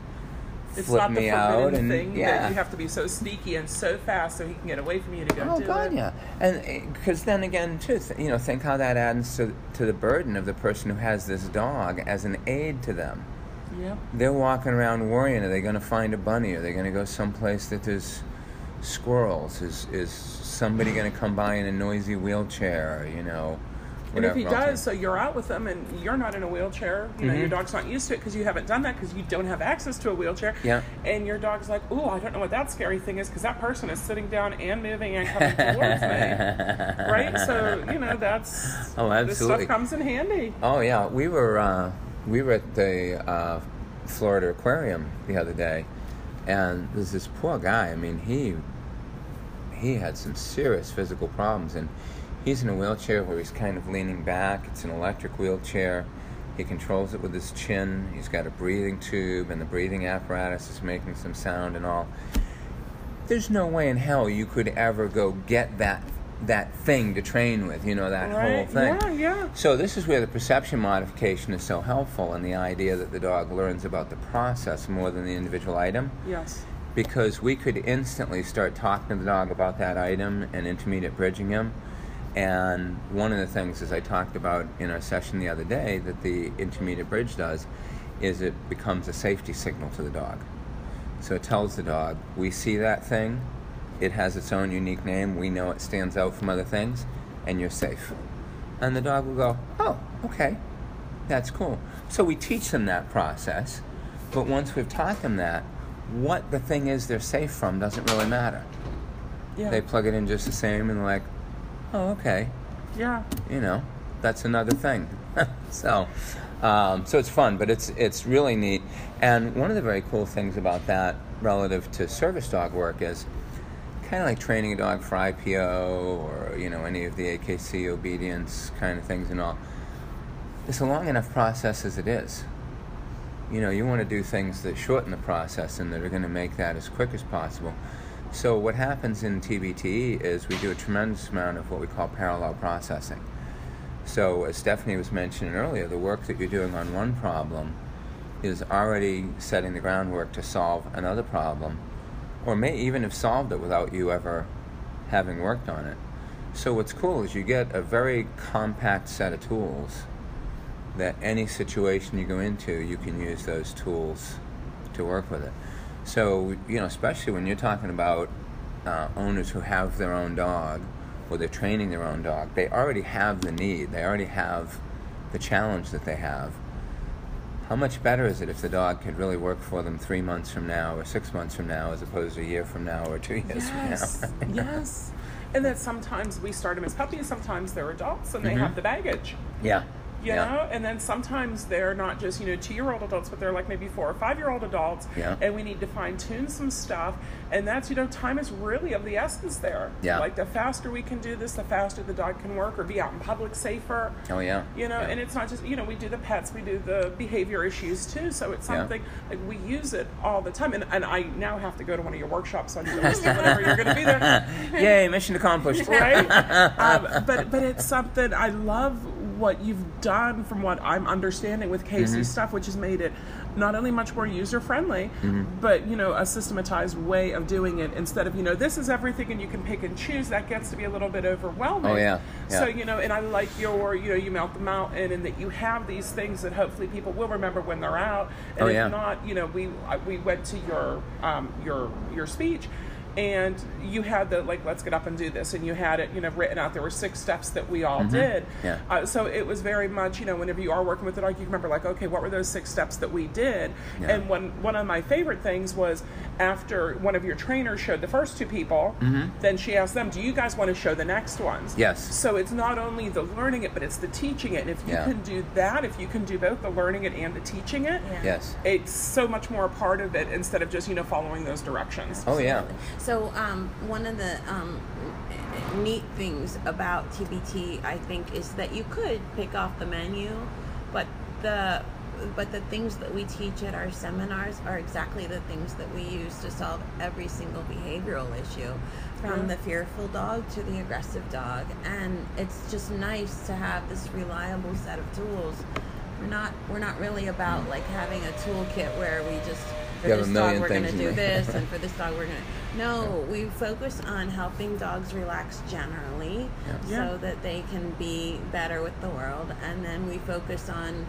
It's flip not the me out and thing yeah. that you have to be so sneaky and so fast so he can get away from you to go Oh do God, it. yeah, and eh, because then again, too, th- you know, think how that adds to to the burden of the person who has this dog as an aid to them. Yep. They're walking around worrying: Are they going to find a bunny? Are they going to go someplace that there's squirrels? Is is somebody going to come by in a noisy wheelchair? You know, And if he does, so you're out with them and you're not in a wheelchair, you know, Mm-hmm. your dog's not used to it because you haven't done that because you don't have access to a wheelchair. Yeah. And your dog's like, oh, I don't know what that scary thing is because that person is sitting down and moving and coming [LAUGHS] towards me. Right? So, you know, that's. [LAUGHS] Oh, absolutely. This stuff comes in handy. Oh yeah, we were uh, we were at the uh, Florida Aquarium the other day, and there's this poor guy. I mean, he he had some serious physical problems, and he's in a wheelchair where he's kind of leaning back. It's an electric wheelchair. He controls it with his chin. He's got a breathing tube, and the breathing apparatus is making some sound and all. There's no way in hell you could ever go get that that thing to train with. You know that whole Right? thing. Yeah, yeah. So this is where the perception modification is so helpful, and the idea that the dog learns about the process more than the individual item, Yes. because we could instantly start talking to the dog about that item and intermediate bridging him. And one of the things, as I talked about in our session the other day, that the intermediate bridge does, is it becomes a safety signal to the dog. So it tells the dog, we see that thing, it has its own unique name, we know it stands out from other things, and you're safe. And the dog will go, oh, okay, that's cool. So we teach them that process, but once we've taught them that, what the thing is they're safe from doesn't really matter. Yeah. They plug it in just the same and they're like, oh, okay, yeah. you know, that's another thing. [LAUGHS] so, um, so it's fun, but it's it's really neat. And one of the very cool things about that, relative to service dog work, is kind of like training a dog for IPO or you know any of the AKC obedience kind of things and all. It's a long enough process as it is. You know, you want to do things that shorten the process and that are going to make that as quick as possible. So what happens in TBT is we do a tremendous amount of what we call parallel processing. So as Stephanie was mentioning earlier, the work that you're doing on one problem is already setting the groundwork to solve another problem, or may even have solved it without you ever having worked on it. So what's cool is you get a very compact set of tools that any situation you go into, you can use those tools to work with it. So, you know, especially when you're talking about uh, owners who have their own dog or they're training their own dog, they already have the need, they already have the challenge that they have. How much better is it if the dog could really work for them three months from now or six months from now as opposed to a year from now or two years Yes. from now? [LAUGHS] yes. And that sometimes we start them as puppies, sometimes they're adults and they Mm-hmm. have the baggage. yeah. You yeah. know, and then sometimes they're not just, you know, two year old adults, but they're like maybe four or five year old adults. Yeah. And we need to fine tune some stuff. And that's, you know, time is really of the essence there. Yeah. Like the faster we can do this, the faster the dog can work or be out in public safer. Oh, yeah. You know, Yeah. and it's not just, you know, we do the pets, we do the behavior issues too. So it's something like we use it all the time. And, and I now have to go to one of your workshops on [LAUGHS] your list whenever you're going to be there. [LAUGHS] Yay, mission accomplished. right? [LAUGHS] um, but but it's something I love what you've done from what I'm understanding with Kayce Mm-hmm. stuff, which has made it not only much more user friendly, Mm-hmm. but you know a systematized way of doing it instead of you know this is everything and you can pick and choose. That gets to be a little bit overwhelming. Oh, yeah. So you know, and I like your you know you melt the mountain and that you have these things that hopefully people will remember when they're out. And Oh, if yeah. not, you know, we we went to your um, your your speech and you had the like let's get up and do this and you had it you know written out there were six steps that we all did Mm-hmm. Yeah. uh, so it was very much you know whenever you are working with the dog you remember like okay what were those six steps that we did Yeah. and one one of my favorite things was after one of your trainers showed the first two people then she asked them do you guys want to show the next ones Mm-hmm. Yes. so it's not only the learning it but it's the teaching it and if you Yeah. can do that if you can do both the learning it and the teaching it Yeah. Yes. it's so much more a part of it instead of just you know following those directions Oh, yeah. So um, one of the um, neat things about TBT, I think, is that you could pick off the menu, but the but the things that we teach at our seminars are exactly the things that we use to solve every single behavioral issue, from the fearful dog to the aggressive dog, and it's just nice to have this reliable set of tools. We're not we're not really about like having a toolkit where we just for You have a this dog million we're going to do this and [LAUGHS] for this dog we're going to no we focus on helping dogs relax generally Yeah. Yeah. so that they can be better with the world and then we focus on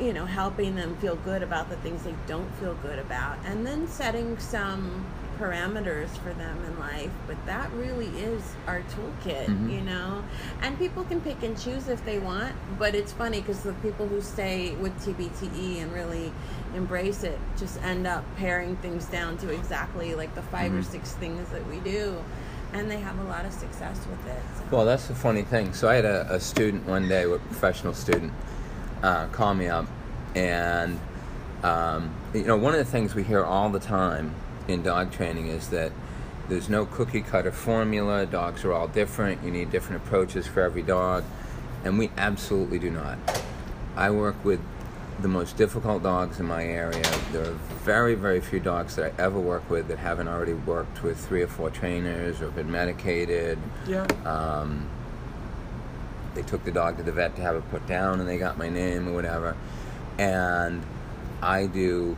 you know helping them feel good about the things they don't feel good about and then setting some parameters for them in life, but that really is our toolkit, Mhm. you know. And people can pick and choose if they want, but it's funny because the people who stay with TBTE and really embrace it just end up paring things down to exactly like the 5 or Mhm. six things that we do, and they have a lot of success with it. So. Well, that's the funny thing. So I had a, a student one day, a professional student, uh, call me up, and um, you know, one of the things we hear all the time in dog training is that there's no cookie cutter formula. Dogs are all different. You need different approaches for every dog, and we absolutely do not. I work with the most difficult dogs in my area. There are very, very few dogs that I ever work with that haven't already worked with three or four trainers or been medicated. Yeah. Um, they took the dog to the vet to have it put down, and they got my name or whatever. And I do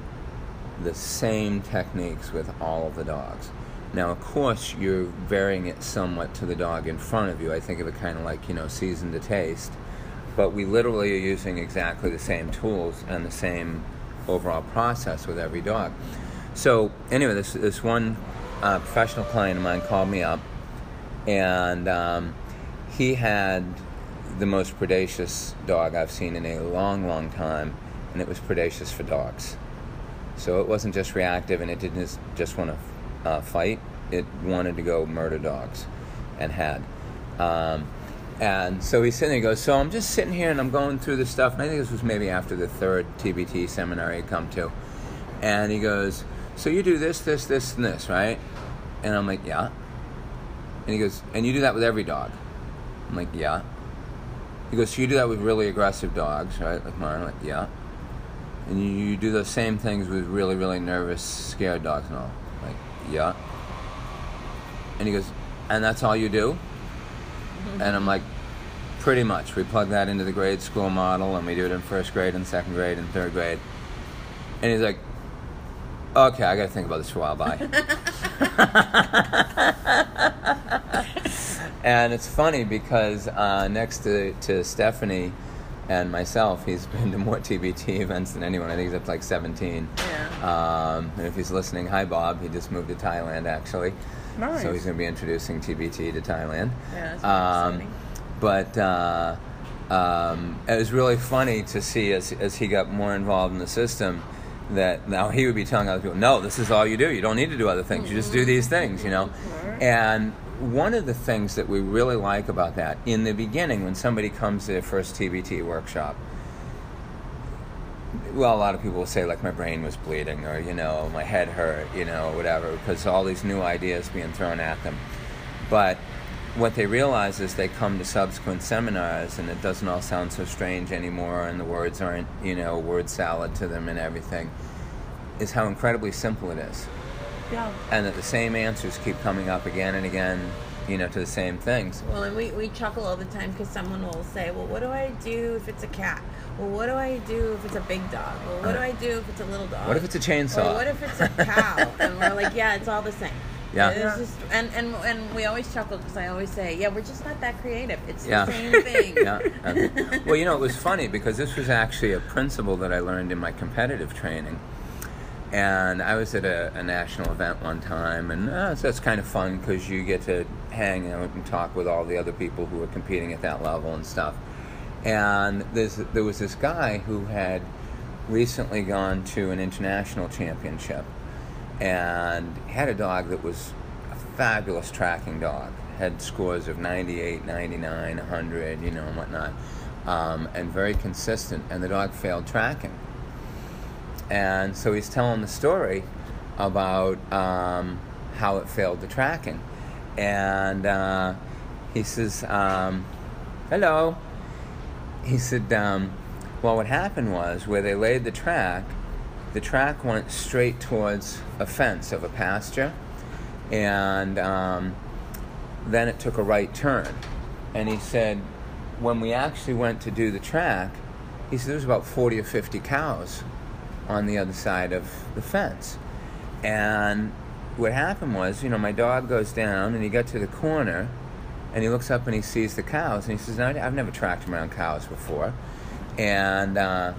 the same techniques with all of the dogs. Now, of course, you're varying it somewhat to the dog in front of you. I think of it kind of like, you know, season to taste. But we literally are using exactly the same tools and the same overall process with every dog. So, anyway, this, this one uh, professional client of mine called me up, and um, he had the most predacious dog I've seen in a long, long time, and it was predacious for dogs. So it wasn't just reactive, and it didn't just- want to uh, fight. It wanted to go murder dogs, and had. Um, and so he's sitting there. He goes, "So I'm just sitting here, and I'm going through this stuff." And I think this was maybe after the third TBT seminar he'd come to. And he goes, "So you do this, this, this, and this, right?" And I'm like, "Yeah." And he goes, "And you do that with every dog?" I'm like, "Yeah." He goes, "So you do that with really aggressive dogs, right? Like mine?" I'm like, "Yeah." And you, you do those same things with really, really nervous, scared dogs and all. Like, yeah. And he goes, and that's all you do? And I'm like, pretty much. We plug that into the grade school model and we do it in first grade and second grade and third grade. And he's like, okay, I gotta think about this for a while, bye. [LAUGHS] and it's funny because uh, next to, to Stephanie and myself, he's [LAUGHS] been to more TBT events than anyone. I think he's up to like 17. Yeah. Um, and if he's listening, hi Bob. He just moved to Thailand actually. Nice. So he's going to be introducing TBT to Thailand. Yeah, Um, but uh, um, it was really funny to see as, as he got more involved in the system that now he would be telling other people, no, this is all you do. You don't need to do other things. You just do these things, you know. And one of the things that we really like about that in the beginning, when somebody comes to their first TBT workshop, well, a lot of people will say like my brain was bleeding or you know my head hurt, you know, whatever, because all these new ideas being thrown at them. But what they realize is they come to subsequent seminars and it doesn't all sound so strange anymore, and the words aren't you know word salad to them and everything. Is how incredibly simple it is, Yeah. and that the same answers keep coming up again and again, you know, to the same things. Well, and we, we chuckle all the time because someone will say, Well, what do I do if it's a cat? Well, what do I do if it's a big dog? Well, what do I do if it's a little dog? What if it's a chainsaw? Or what if it's a cow? [LAUGHS] and we're like, Yeah, it's all the same. Yeah. It's just, and, and, and we always chuckle because I always say, Yeah, we're just not that creative. It's Yeah. the same thing. [LAUGHS] yeah. Well, you know, it was funny because this was actually a principle that I learned in my competitive training. And I was at a, a national event one time, and uh, so it's kind of fun because you get to hang out and talk with all the other people who are competing at that level and stuff. And there was this guy who had recently gone to an international championship and had a dog that was a fabulous tracking dog. Had scores of 98, 99, 100, you know, and whatnot, um, and very consistent. And the dog failed tracking. And so he's telling the story about um, how it failed the tracking. And uh, he says, um, Hello. He said, um, Well, what happened was where they laid the track, the track went straight towards a fence of a pasture. And um, then it took a right turn. And he said, when we actually went to do the track, he said there was about 40 or 50 cows on the other side of the fence. And what happened was, you know, my dog goes down and he got to the corner and he looks up and he sees the cows and he says, no, I've never tracked around cows before. And uh,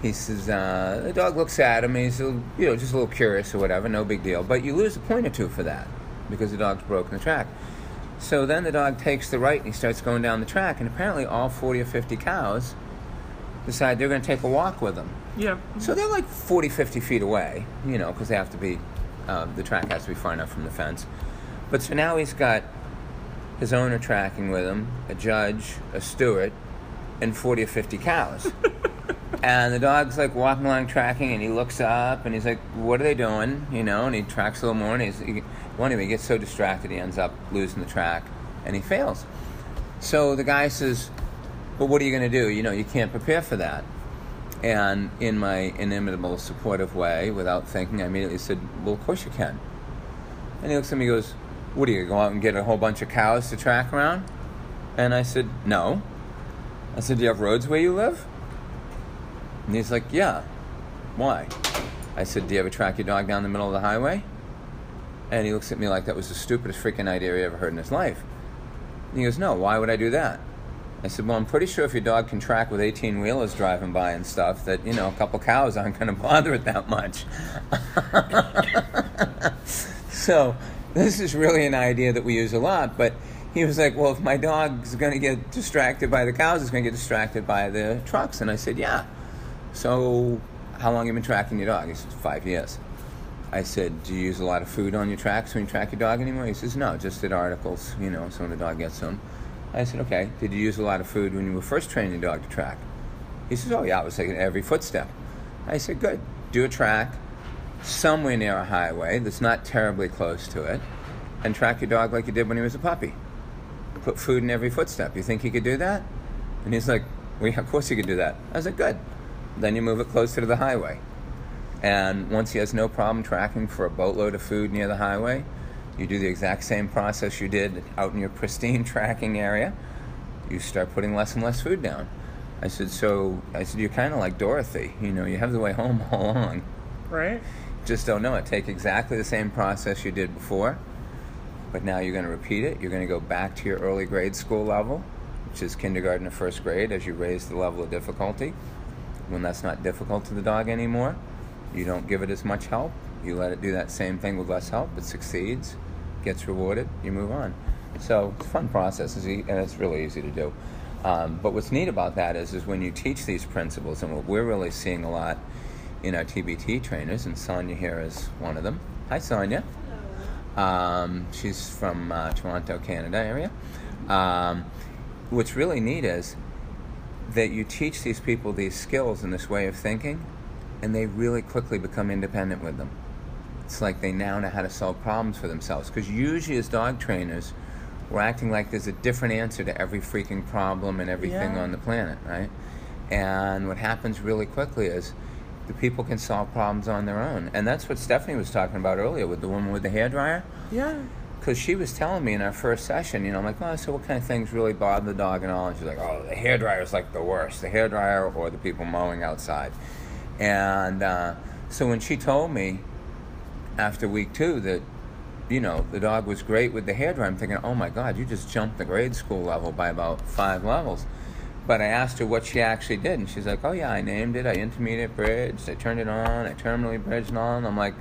he says uh, the dog looks at him. And he's you know just a little curious or whatever, no big deal. But you lose a point or two for that because the dog's broken the track. So then the dog takes the right and he starts going down the track, and apparently all 40 or 50 cows decide they're going to take a walk with him. Yeah. So they're like 40, 50 feet away, you know, because they have to be, uh, the track has to be far enough from the fence. But so now he's got his owner tracking with him, a judge, a steward, and 40 or 50 cows. [LAUGHS] and the dog's like walking along tracking, and he looks up, and he's like, "What are they doing?" You know, and he tracks a little more, and he's he, one of he gets so distracted he ends up losing the track, and he fails. So the guy says, "But what are you going to do? You know, you can't prepare for that." And in my inimitable, supportive way, without thinking, I immediately said, "Well, of course you can." And he looks at me, and goes, "What are you go out and get a whole bunch of cows to track around?" And I said, "No." I said, "Do you have roads where you live?" And he's like, Yeah. Why? I said, Do you ever track your dog down the middle of the highway? And he looks at me like that was the stupidest freaking idea he ever heard in his life. And he goes, No, why would I do that? I said, Well, I'm pretty sure if your dog can track with 18 wheelers driving by and stuff, that, you know, a couple cows aren't going to bother it that much. [LAUGHS] so, this is really an idea that we use a lot, but he was like, Well, if my dog's going to get distracted by the cows, it's going to get distracted by the trucks. And I said, Yeah. So, how long have you been tracking your dog? He said, Five years. I said, Do you use a lot of food on your tracks when you track your dog anymore? He says, No, just did articles, you know, so when the dog gets them. I said, Okay, did you use a lot of food when you were first training your dog to track? He says, Oh, yeah, I was taking every footstep. I said, Good. Do a track somewhere near a highway that's not terribly close to it and track your dog like you did when he was a puppy. Put food in every footstep. You think he could do that? And he's like, Well, yeah, of course he could do that. I said, Good. Then you move it closer to the highway. And once he has no problem tracking for a boatload of food near the highway, you do the exact same process you did out in your pristine [LAUGHS] tracking area. You start putting less and less food down. I said, so I said, you're kind of like Dorothy. You know, you have the way home all along. Right? Just don't know it. Take exactly the same process you did before, but now you're going to repeat it. You're going to go back to your early grade school level, which is kindergarten to first grade, as you raise the level of difficulty. When that's not difficult to the dog anymore, you don't give it as much help. You let it do that same thing with less help. It succeeds, gets rewarded, you move on. So it's a fun process, and it's really easy to do. Um, but what's neat about that is, is when you teach these principles, and what we're really seeing a lot in our TBT trainers, and Sonia here is one of them. Hi, Sonia. Um, she's from uh, Toronto, Canada area. Um, what's really neat is that you teach these people these skills and this way of thinking, and they really quickly become independent with them. It's like they now know how to solve problems for themselves. Because usually, as dog trainers, we're acting like there's a different answer to every freaking problem and everything Yeah. on the planet, right? And what happens really quickly is the people can solve problems on their own. And that's what Stephanie was talking about earlier with the woman with the hair dryer. Yeah. Because she was telling me in our first session, you know, I'm like, oh, so what kind of things really bother the dog and all? And she's like, oh, the hair dryer is like the worst. The hair dryer or the people mowing outside. And uh, so when she told me after week two that, you know, the dog was great with the hair dryer, I'm thinking, oh my God, you just jumped the grade school level by about five levels. But I asked her what she actually did, and she's like, oh yeah, I named it, I intermediate bridged, I turned it on, I terminally bridged it on. I'm like,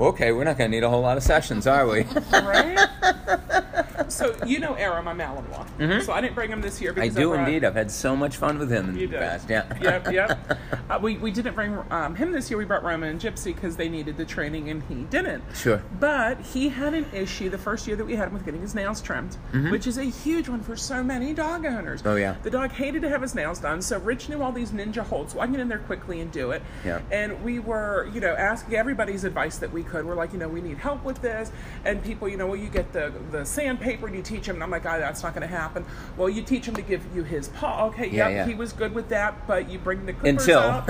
okay, we're not going to need a whole lot of sessions, are we? [LAUGHS] Right? So, you know Arrow, my Malinois. So I didn't bring him this year Mm-hmm. I because do brought- indeed. I've had so much fun with him in You the did. past. Yeah. yep, yep. [LAUGHS] Uh, we, we didn't bring um, him this year. We brought Roman and Gypsy because they needed the training and he didn't. Sure. But he had an issue the first year that we had him with getting his nails trimmed, which is a huge one for so many dog owners. Mm-hmm. Oh, yeah. The dog hated to have his nails done, so Rich knew all these ninja holds, so I can get in there quickly and do it. Yeah. And we were, you know, asking everybody's advice that we could. We're like, you know, we need help with this. And people, you know, well, you get the, the sandpaper and you teach him. And I'm like, ah, that's not going to happen. Well, you teach him to give you his paw. Okay, Yeah, yep, yeah. he was good with that, but you bring the clippers Until. out.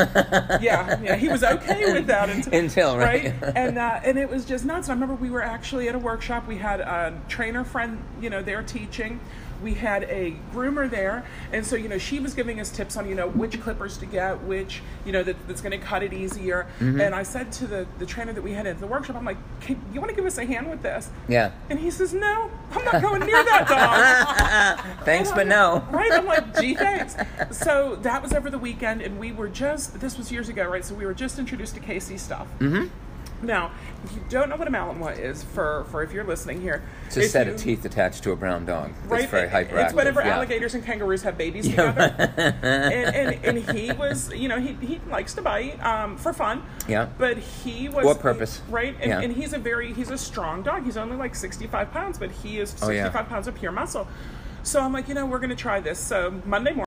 yeah, yeah, he was okay with that until, [LAUGHS] Until, right. And uh, and it was just nuts. I remember we were actually at a workshop. We had a trainer friend, you know, there teaching. We had a groomer there, and so you know she was giving us tips on you know which clippers to get, which you know that, that's going to cut it easier. Mm-hmm. And I said to the the trainer that we had at the workshop, I'm like, Can, you want to give us a hand with this? Yeah. And he says, No, I'm not going near that dog. [LAUGHS] Thanks, but no. [LAUGHS] Right? I'm like, gee, thanks. So that was over the weekend, and we were just, this was years ago, right? So we were just introduced to KC stuff. Mm-hmm. Now, if you don't know what a Malinois is, for, for if you're listening here, It's a set you- of teeth attached to a brown dog. That's Right? very It- hyperactive. It's whenever yeah. alligators and kangaroos have babies together. [LAUGHS] and, and, and he was, you know, he, he likes to bite um, for fun. Yeah. But he was. What purpose? Right? And, Yeah. and he's a very, he's a strong dog. He's only like 65 pounds, but he is Oh, 65 yeah. pounds of pure muscle. So I'm like, you know, we're going to try this. So Monday morning,